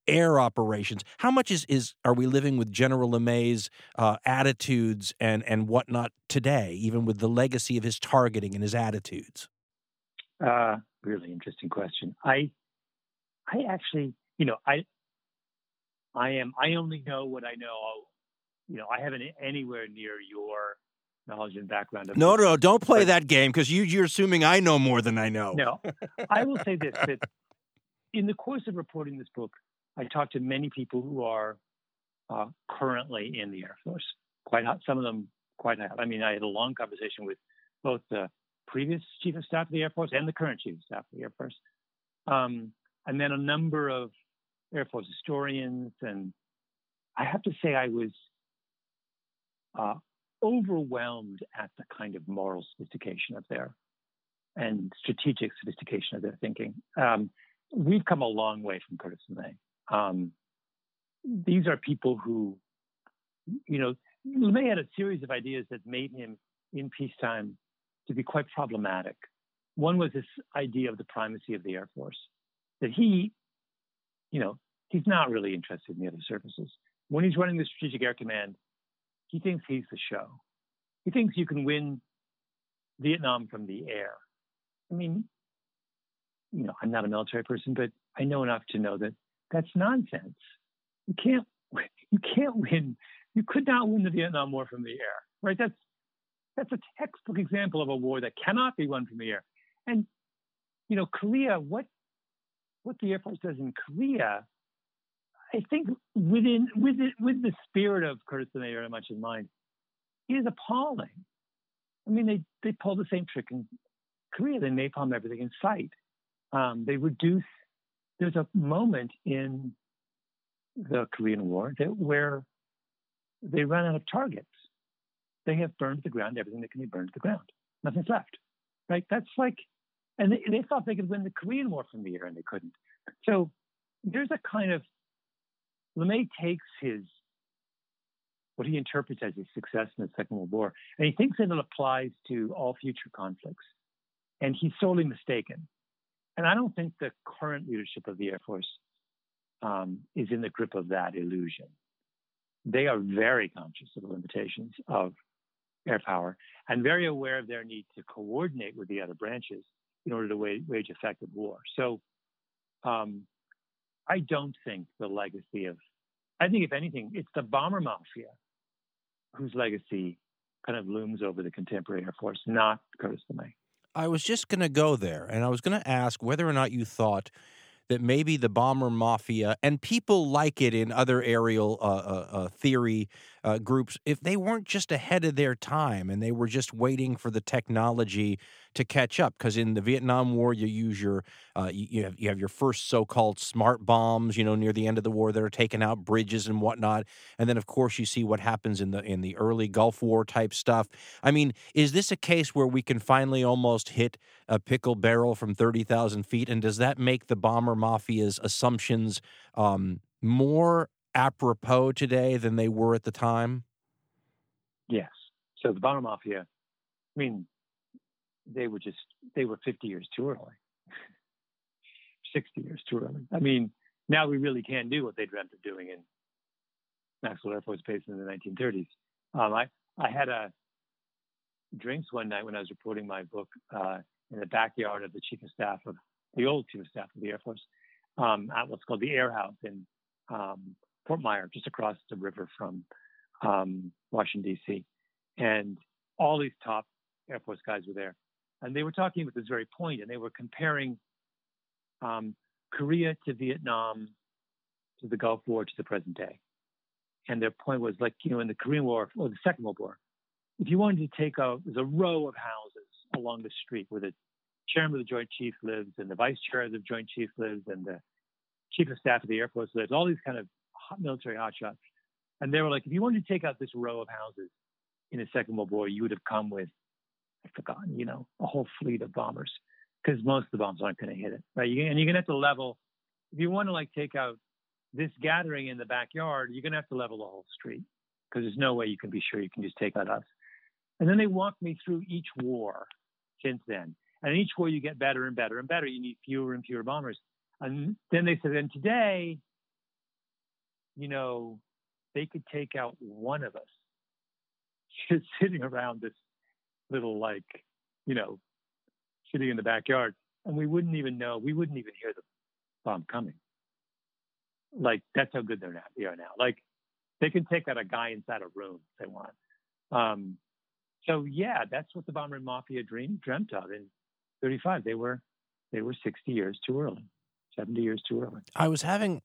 air operations, how much is, is are we living with General LeMay's uh, attitudes and, and whatnot today, even with the legacy of his targeting and his attitudes? Uh, really interesting question. I I actually, you know, I I am I only know what I know. You know, I haven't anywhere near your knowledge and background. Of no, no, no, don't play but, that game because you, you're assuming I know more than I know. No, I will say this: that in the course of reporting this book, I talked to many people who are uh, currently in the Air Force. Quite hot, some of them quite high. I mean, I had a long conversation with both the previous chief of staff of the Air Force and the current chief of staff of the Air Force, um, and then a number of Air Force historians. And I have to say, I was uh, overwhelmed at the kind of moral sophistication of their and strategic sophistication of their thinking. Um, we've come a long way from Curtis LeMay. Um, these are people who, you know, LeMay had a series of ideas that made him in peacetime to be quite problematic. One was this idea of the primacy of the Air Force, that he, you know, he's not really interested in the other services. When he's running the Strategic Air Command, he thinks he's the show. He thinks you can win Vietnam from the air. I mean, you know, I'm not a military person, but I know enough to know that that's nonsense. You can't, you can't win. You could not win the Vietnam War from the air, right? That's that's a textbook example of a war that cannot be won from the air. And you know, Korea, what what the Air Force does in Korea I think within with it, with the spirit of Curtis LeMay very much in mind, is appalling. I mean, they they pull the same trick in Korea. They napalm everything in sight. Um, they reduce. There's a moment in the Korean War that where they run out of targets. They have burned to the ground everything that can be burned to the ground. Nothing's left. Right? That's like, and they, they thought they could win the Korean War from the air, and they couldn't. So there's a kind of LeMay takes his what he interprets as his success in the Second World War, and he thinks that it applies to all future conflicts. And he's sorely mistaken. And I don't think the current leadership of the Air Force um, is in the grip of that illusion. They are very conscious of the limitations of air power and very aware of their need to coordinate with the other branches in order to wage, effective war. So um, I don't think the legacy of, I think if anything, it's the bomber mafia whose legacy kind of looms over the contemporary Air Force, not Curtis LeMay. I was just going to go there, and I was going to ask whether or not you thought that maybe the bomber mafia and people like it in other aerial uh, uh, uh, theory uh, groups, if they weren't just ahead of their time and they were just waiting for the technology to catch up. Because in the Vietnam War, you use your uh, you, have you have your first so-called smart bombs, you know, near the end of the war that are taking out bridges and whatnot, and then of course you see what happens in the in the early Gulf War type stuff. I mean, is this a case where we can finally almost hit a pickle barrel from thirty thousand feet, and does that make the bomber mafia's assumptions um, more apropos today than they were at the time? Yes. So the bomber mafia, I mean, they were just they were 50 years too early 60 years too early i mean now we really can do what they dreamt of doing in maxwell air force base in the 1930s um, i i had a drinks one night when i was reporting my book uh, in the backyard of the chief of staff of the old chief of staff of the air force um, at what's called the air house in um, fort myer just across the river from um, washington d.c and all these top air force guys were there and they were talking about this very point, and they were comparing um, Korea to Vietnam to the Gulf War to the present day. And their point was like, you know, in the Korean War or the Second World War, if you wanted to take a, there's a row of houses along the street where the chairman of the Joint Chiefs lives and the vice chair of the Joint Chiefs lives and the chief of staff of the Air Force lives, all these kind of military hotshots. And they were like, if you wanted to take out this row of houses in the Second World War, you would have come with I've forgotten, you know, a whole fleet of bombers because most of the bombs aren't going to hit it, right? You, and you're going to have to level. If you want to like take out this gathering in the backyard, you're going to have to level the whole street because there's no way you can be sure you can just take out us. And then they walked me through each war since then. And each war you get better and better and better. You need fewer and fewer bombers. And then they said, and today, you know, they could take out one of us just sitting around this little like, you know, sitting in the backyard, and we wouldn't even know. We wouldn't even hear the bomb coming. Like that's how good they're now. They are now. Like they can take out a guy inside a room if they want. Um, so yeah, that's what the bomber mafia dream dreamt of in 35. They were they were 60 years too early, 70 years too early. I was having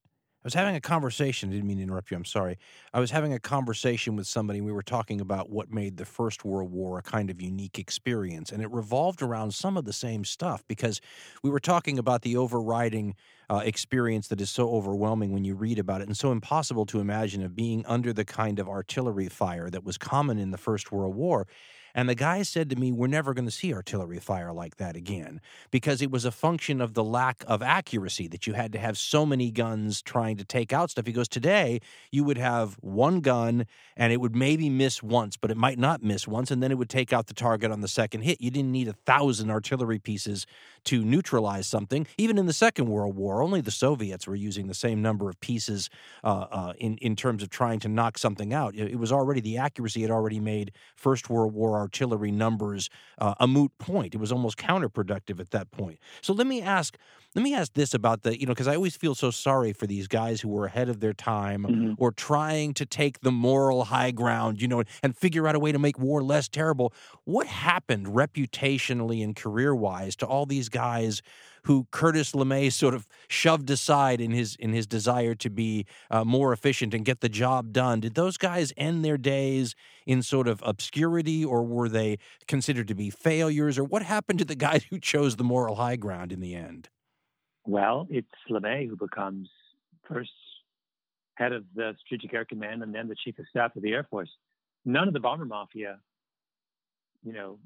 was having a conversation. I didn't mean to interrupt you. I'm sorry. I was having a conversation with somebody. We were talking about what made the First World War a kind of unique experience, and it revolved around some of the same stuff because we were talking about the overriding uh, experience that is so overwhelming when you read about it and so impossible to imagine of being under the kind of artillery fire that was common in the First World War. And the guy said to me, We're never going to see artillery fire like that again because it was a function of the lack of accuracy that you had to have so many guns trying to take out stuff. He goes, Today, you would have one gun and it would maybe miss once, but it might not miss once. And then it would take out the target on the second hit. You didn't need a thousand artillery pieces to neutralize something. Even in the Second World War, only the Soviets were using the same number of pieces uh, uh, in, in terms of trying to knock something out. It was already, the accuracy had already made First World War artillery numbers uh, a moot point. It was almost counterproductive at that point. So let me ask, let me ask this about the, you know, because I always feel so sorry for these guys who were ahead of their time mm-hmm. or trying to take the moral high ground, you know, and figure out a way to make war less terrible. What happened reputationally and career wise to all these guys who Curtis LeMay sort of shoved aside in his in his desire to be uh, more efficient and get the job done. Did those guys end their days in sort of obscurity, or were they considered to be failures, or what happened to the guys who chose the moral high ground in the end? Well, it's LeMay who becomes first head of the Strategic Air Command and then the chief of staff of the Air Force. None of the bomber mafia, you know,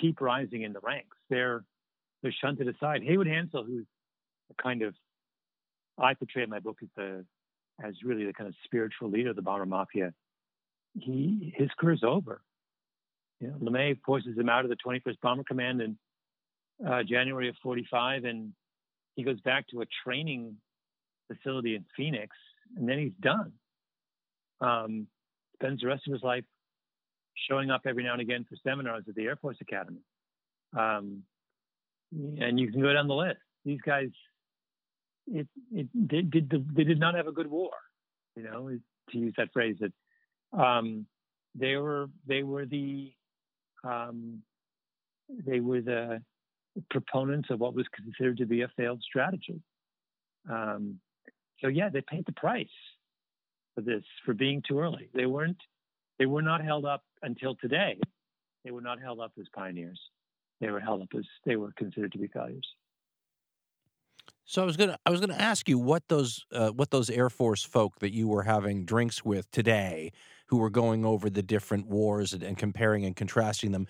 keep rising in the ranks. They're they're shunted aside. Haywood Hansell, who's a kind of I portray in my book as the as really the kind of spiritual leader of the bomber mafia. He his career's over. You know, LeMay forces him out of the 21st Bomber Command in uh, January of 45, and he goes back to a training facility in Phoenix, and then he's done. Um, spends the rest of his life showing up every now and again for seminars at the Air Force Academy. Um, and you can go down the list. These guys, it, it they did the, they did not have a good war, you know, to use that phrase. That um, they were they were the um, they were the proponents of what was considered to be a failed strategy. Um, so yeah, they paid the price. for this for being too early. They weren't they were not held up until today. They were not held up as pioneers. They were held up as they were considered to be failures. So I was gonna I was gonna ask you what those uh, what those Air Force folk that you were having drinks with today, who were going over the different wars and, and comparing and contrasting them.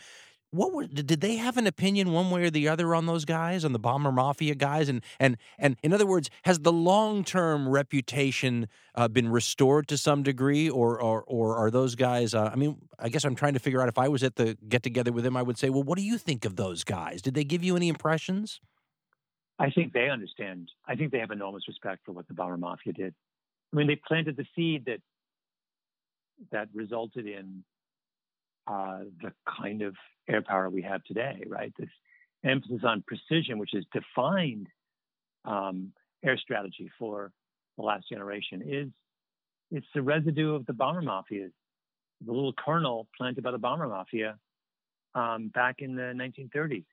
What were did they have an opinion one way or the other on those guys on the bomber mafia guys and and and in other words has the long term reputation uh, been restored to some degree or or or are those guys uh, I mean I guess I'm trying to figure out if I was at the get together with them I would say well what do you think of those guys did they give you any impressions I think they understand. I think they have enormous respect for what the Bomber Mafia did. I mean, they planted the seed that that resulted in uh, the kind of air power we have today, right? This emphasis on precision, which is defined um, air strategy for the last generation, is it's the residue of the bomber mafia, the little kernel planted by the bomber mafia um, back in the 1930s.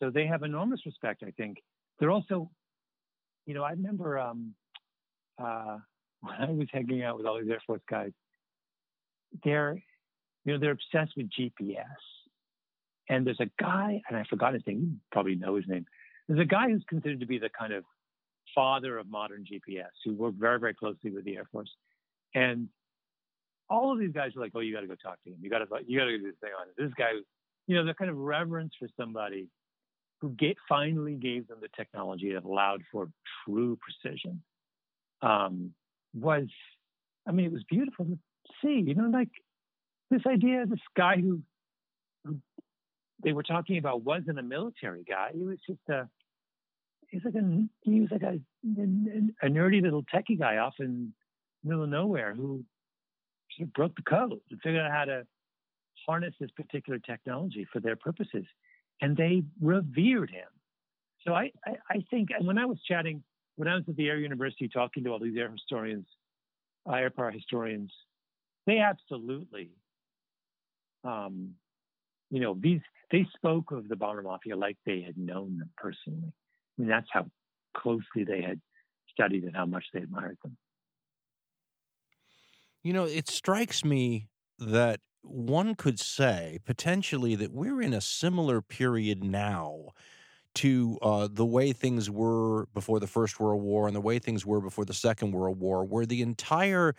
So they have enormous respect, I think, they're also, you know, I remember um, uh, when I was hanging out with all these Air Force guys, they're, you know, they're obsessed with GPS. And there's a guy, and I forgot his name. You probably know his name. There's a guy who's considered to be the kind of father of modern GPS, who worked very, very closely with the Air Force. And all of these guys are like, "Oh, you got to go talk to him. You got to, you got to do this thing on it." This guy, you know, the kind of reverence for somebody who get, finally gave them the technology that allowed for true precision um, was, I mean, it was beautiful to see. You know, like this idea, of this guy who, who they were talking about wasn't a military guy. He was just a, he's like a, he was like a, a, a nerdy little techie guy off in middle of nowhere who sort of broke the code and figured out how to harness this particular technology for their purposes and they revered him. So I, I, I think, and when I was chatting, when I was at the Air University talking to all these air historians, power historians, they absolutely, um, you know, these they spoke of the bomber mafia like they had known them personally. I mean, that's how closely they had studied and how much they admired them. You know, it strikes me that one could say potentially that we're in a similar period now to uh, the way things were before the First World War and the way things were before the Second World War, where the entire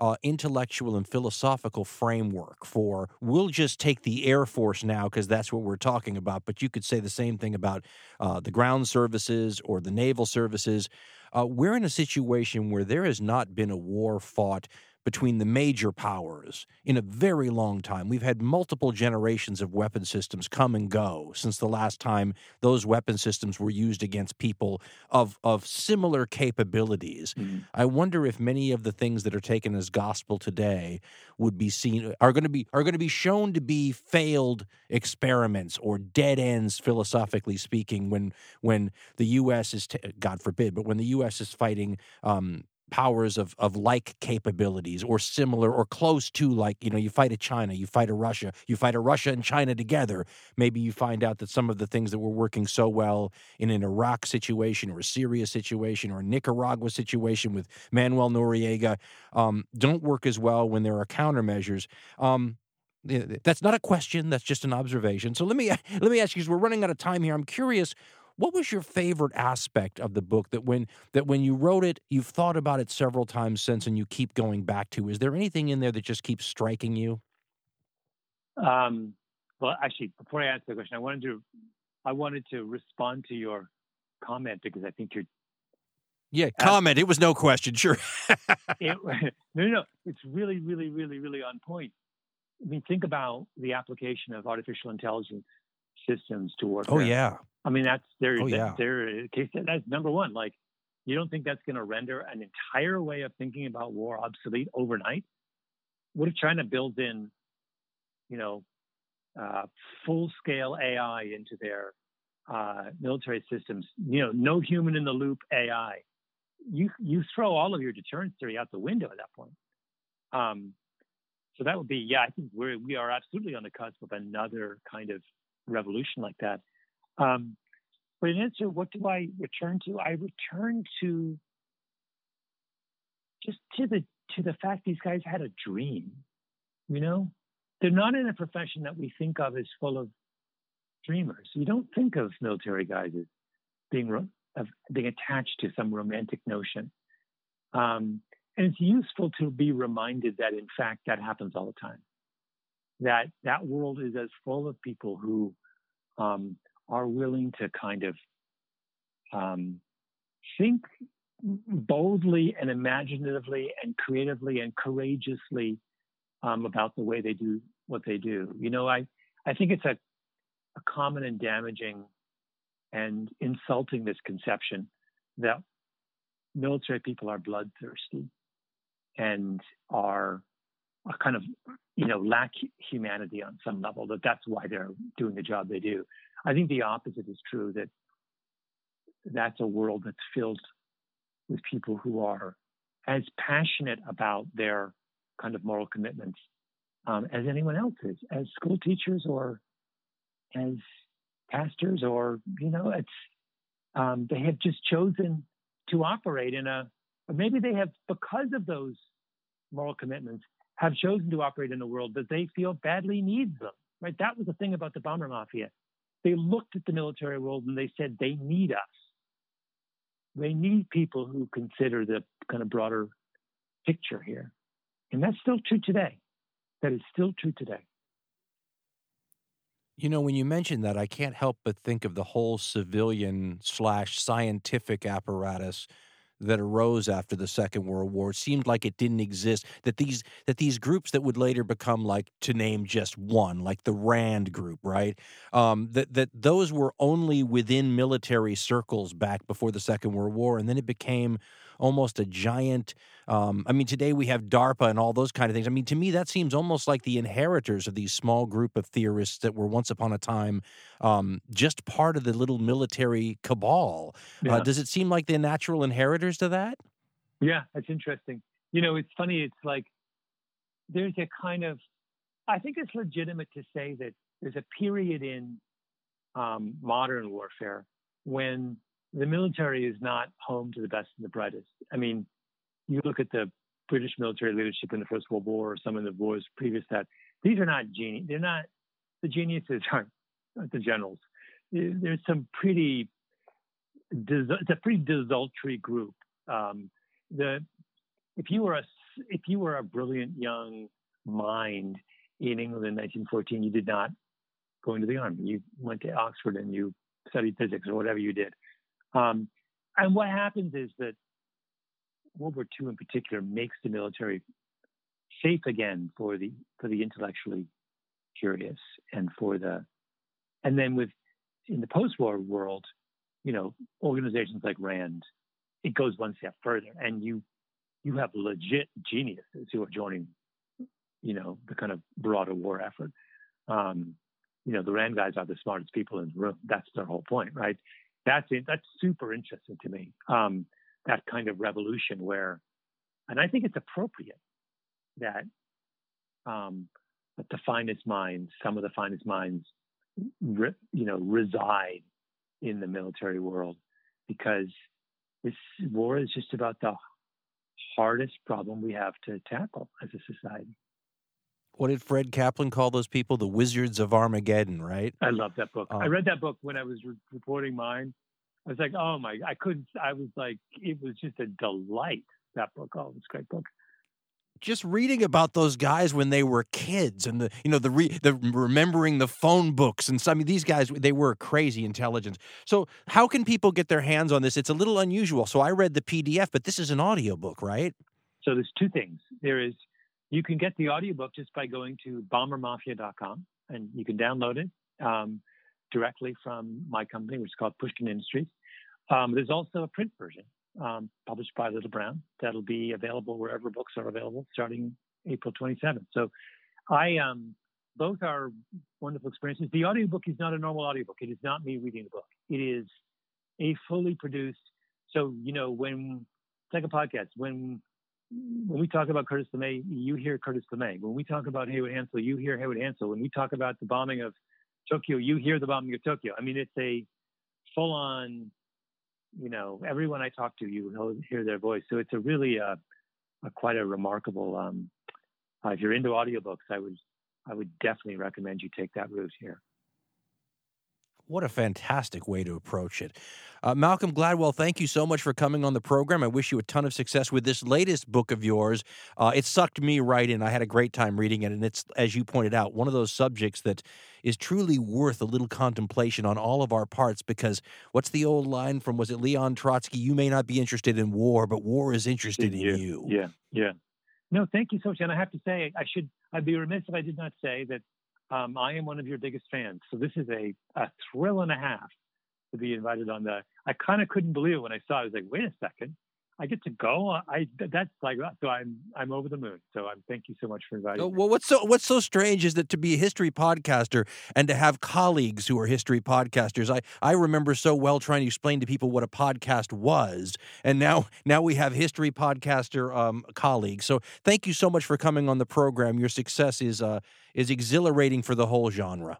uh, intellectual and philosophical framework for we'll just take the Air Force now because that's what we're talking about. But you could say the same thing about uh, the ground services or the naval services. Uh, we're in a situation where there has not been a war fought between the major powers in a very long time. We've had multiple generations of weapon systems come and go since the last time those weapon systems were used against people of, of similar capabilities. Mm-hmm. I wonder if many of the things that are taken as gospel today would be seen are going to be are going to be shown to be failed experiments or dead ends philosophically speaking when when the US is t- God forbid but when the US is fighting um, powers of, of like capabilities or similar or close to like you know you fight a china you fight a russia you fight a russia and china together. Maybe you find out that some of the things that were working so well in an iraq situation or a syria situation or a nicaragua situation with manuel noriega um, don't work as well when there are countermeasures. Um, that's not a question that's just an observation. So let me let me ask you because we're running out of time here i'm curious what was your favorite aspect of the book that when that when you wrote it, you've thought about it several times since, and you keep going back to? Is there anything in there that just keeps striking you? Um, well, actually, before I answer the question, I wanted to I wanted to respond to your comment because I think you're. Yeah, comment. it was no question. Sure. it, no, no, it's really, really, really, really on point. I mean, think about the application of artificial intelligence systems to work. Oh yeah, I mean, that's their, oh, yeah. their. That's number one. Like, you don't think that's going to render an entire way of thinking about war obsolete overnight? What if China builds in, you know, uh, full scale AI into their uh, military systems? You know, no human in the loop AI. You you throw all of your deterrence theory out the window at that point. Um, so that would be, yeah, I think we're we are absolutely on the cusp of another kind of revolution like that. Um, but in answer, what do I return to? I return to just to the to the fact these guys had a dream. You know, they're not in a profession that we think of as full of dreamers. You don't think of military guys as being of being attached to some romantic notion. Um, and it's useful to be reminded that, in fact, that happens all the time. That that world is as full of people who um, are willing to kind of um, think boldly and imaginatively and creatively and courageously um, about the way they do what they do. You know, I, I think it's a, a common and damaging and insulting misconception that military people are bloodthirsty and are, are kind of, you know, lack humanity on some level, that that's why they're doing the job they do. I think the opposite is true, that that's a world that's filled with people who are as passionate about their kind of moral commitments um, as anyone else is, as school teachers or as pastors, or you know, it's um, they have just chosen to operate in a, or maybe they have because of those moral commitments have chosen to operate in a world that they feel badly needs them. Right? That was the thing about the bomber mafia. They looked at the military world and they said they need us. They need people who consider the kind of broader picture here. And that's still true today. That is still true today. You know, when you mention that, I can't help but think of the whole civilian slash scientific apparatus that arose after the Second World War. It seemed like it didn't exist. That these that these groups that would later become like to name just one, like the Rand group, right? Um, that that those were only within military circles back before the Second World War, and then it became almost a giant. Um, I mean, today we have DARPA and all those kind of things. I mean, to me, that seems almost like the inheritors of these small group of theorists that were once upon a time um, just part of the little military cabal. Uh, yeah. Uh, does it seem like the natural inheritors to that? Yeah, that's interesting. You know, it's funny. It's like there's a kind of, I think it's legitimate to say that there's a period in um, modern warfare when the military is not home to the best and the brightest. I mean, you look at the British military leadership in the First World War or some of the wars previous to that. These are not genius. They're not the geniuses aren't, aren't the generals. There's some pretty it's a pretty desultory group. Um, the if you were a if you were a brilliant young mind in England in 1914, you did not go into the army. You went to Oxford and you studied physics or whatever you did. Um, and what happens is that World War II in particular makes the military safe again for the for the intellectually curious and for the and then with in the post-war world, you know, organizations like RAND, it goes one step further, and you you have legit geniuses who are joining, you know, the kind of broader war effort. Um, you know, the RAND guys are the smartest people in the room. That's their whole point, right? That's it. That's super interesting to me. Um, that kind of revolution where, and I think it's appropriate that um, that the finest minds, some of the finest minds, re, you know, reside in the military world because this war is just about the hardest problem we have to tackle as a society. What did Fred Kaplan call those people? The Wizards of Armageddon, right? I love that book. I um, read that book when I was re- reporting mine. I was like, oh my, I couldn't, I was like, it was just a delight, that book. Oh, it's a great book just reading about those guys when they were kids and the you know the re, the remembering the phone books and some of these guys they were crazy intelligence. So how can people get their hands on this? It's a little unusual. So I read the PDF, but this is an audiobook, right? So there's two things. There is you can get the audiobook just by going to bombermafia.com and you can download it um, directly from my company, which is called Pushkin Industries. Um, there's also a print version um, published by Little Brown that'll be available wherever books are available starting April 27th. So I, um, both are wonderful experiences. The audiobook is not a normal audiobook. It is not me reading the book. It is a fully produced. So, you know, when it's like a podcast, when when we talk about Curtis LeMay, you hear Curtis LeMay. When we talk about Haywood Hansell, you hear Haywood Hansell. When we talk about the bombing of Tokyo, you hear the bombing of Tokyo. I mean, it's a full on, you know, everyone I talk to, you hear their voice. So it's a really, uh, a quite a remarkable. Um, uh, if you're into audiobooks, I would I would definitely recommend you take that route here. What a fantastic way to approach it. Uh, Malcolm Gladwell, thank you so much for coming on the program. I wish you a ton of success with this latest book of yours. Uh, it sucked me right in. I had a great time reading it. And it's, as you pointed out, one of those subjects that is truly worth a little contemplation on all of our parts because what's the old line from, was it Leon Trotsky? You may not be interested in war, but war is interested in yeah, you. Yeah, yeah. No, thank you so much. And I have to say, I should, I'd be remiss if I did not say that um, I am one of your biggest fans. So this is a, a thrill and a half to be invited on the. I kind of couldn't believe it when I saw. it. I was like, wait a second, I get to go. I that's like so. I'm I'm over the moon. So I'm thank you so much for inviting. Me. Well, what's so what's so strange is that to be a history podcaster and to have colleagues who are history podcasters. I I remember so well trying to explain to people what a podcast was, and now now we have history podcaster um, colleagues. So thank you so much for coming on the program. Your success is uh, is exhilarating for the whole genre.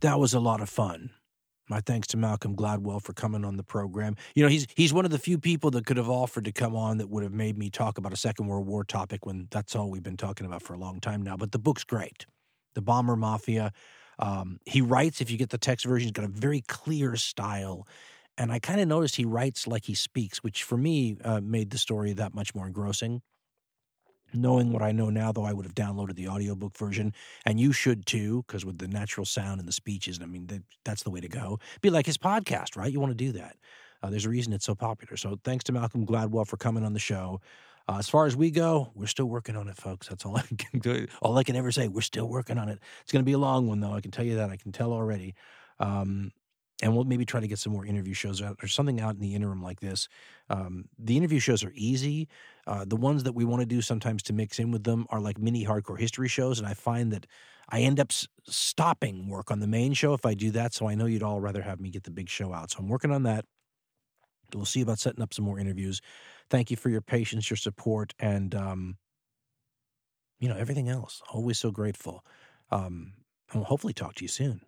That was a lot of fun. My thanks to Malcolm Gladwell for coming on the program. You know, he's he's one of the few people that could have offered to come on that would have made me talk about a Second World War topic when that's all we've been talking about for a long time now. But the book's great. The Bomber Mafia. Um, he writes, if you get the text version, he's got a very clear style. And I kind of noticed he writes like he speaks, which for me uh, made the story that much more engrossing. Knowing what I know now, though, I would have downloaded the audiobook version, and you should too, because with the natural sound and the speeches, I mean, that, that's the way to go. Be like his podcast, right? You want to do that. Uh, there's a reason it's so popular. So thanks to Malcolm Gladwell for coming on the show. Uh, as far as we go, we're still working on it, folks. That's all I can do. All I can ever say. We're still working on it. It's going to be a long one, though. I can tell you that. I can tell already. Um, and we'll maybe try to get some more interview shows out or something out in the interim like this. Um, the interview shows are easy. Uh, the ones that we want to do sometimes to mix in with them are like mini hardcore history shows, and I find that I end up s- stopping work on the main show if I do that. So I know you'd all rather have me get the big show out. So I'm working on that. We'll see about setting up some more interviews. Thank you for your patience, your support, and um, you know everything else. Always so grateful. Um, I'll hopefully talk to you soon.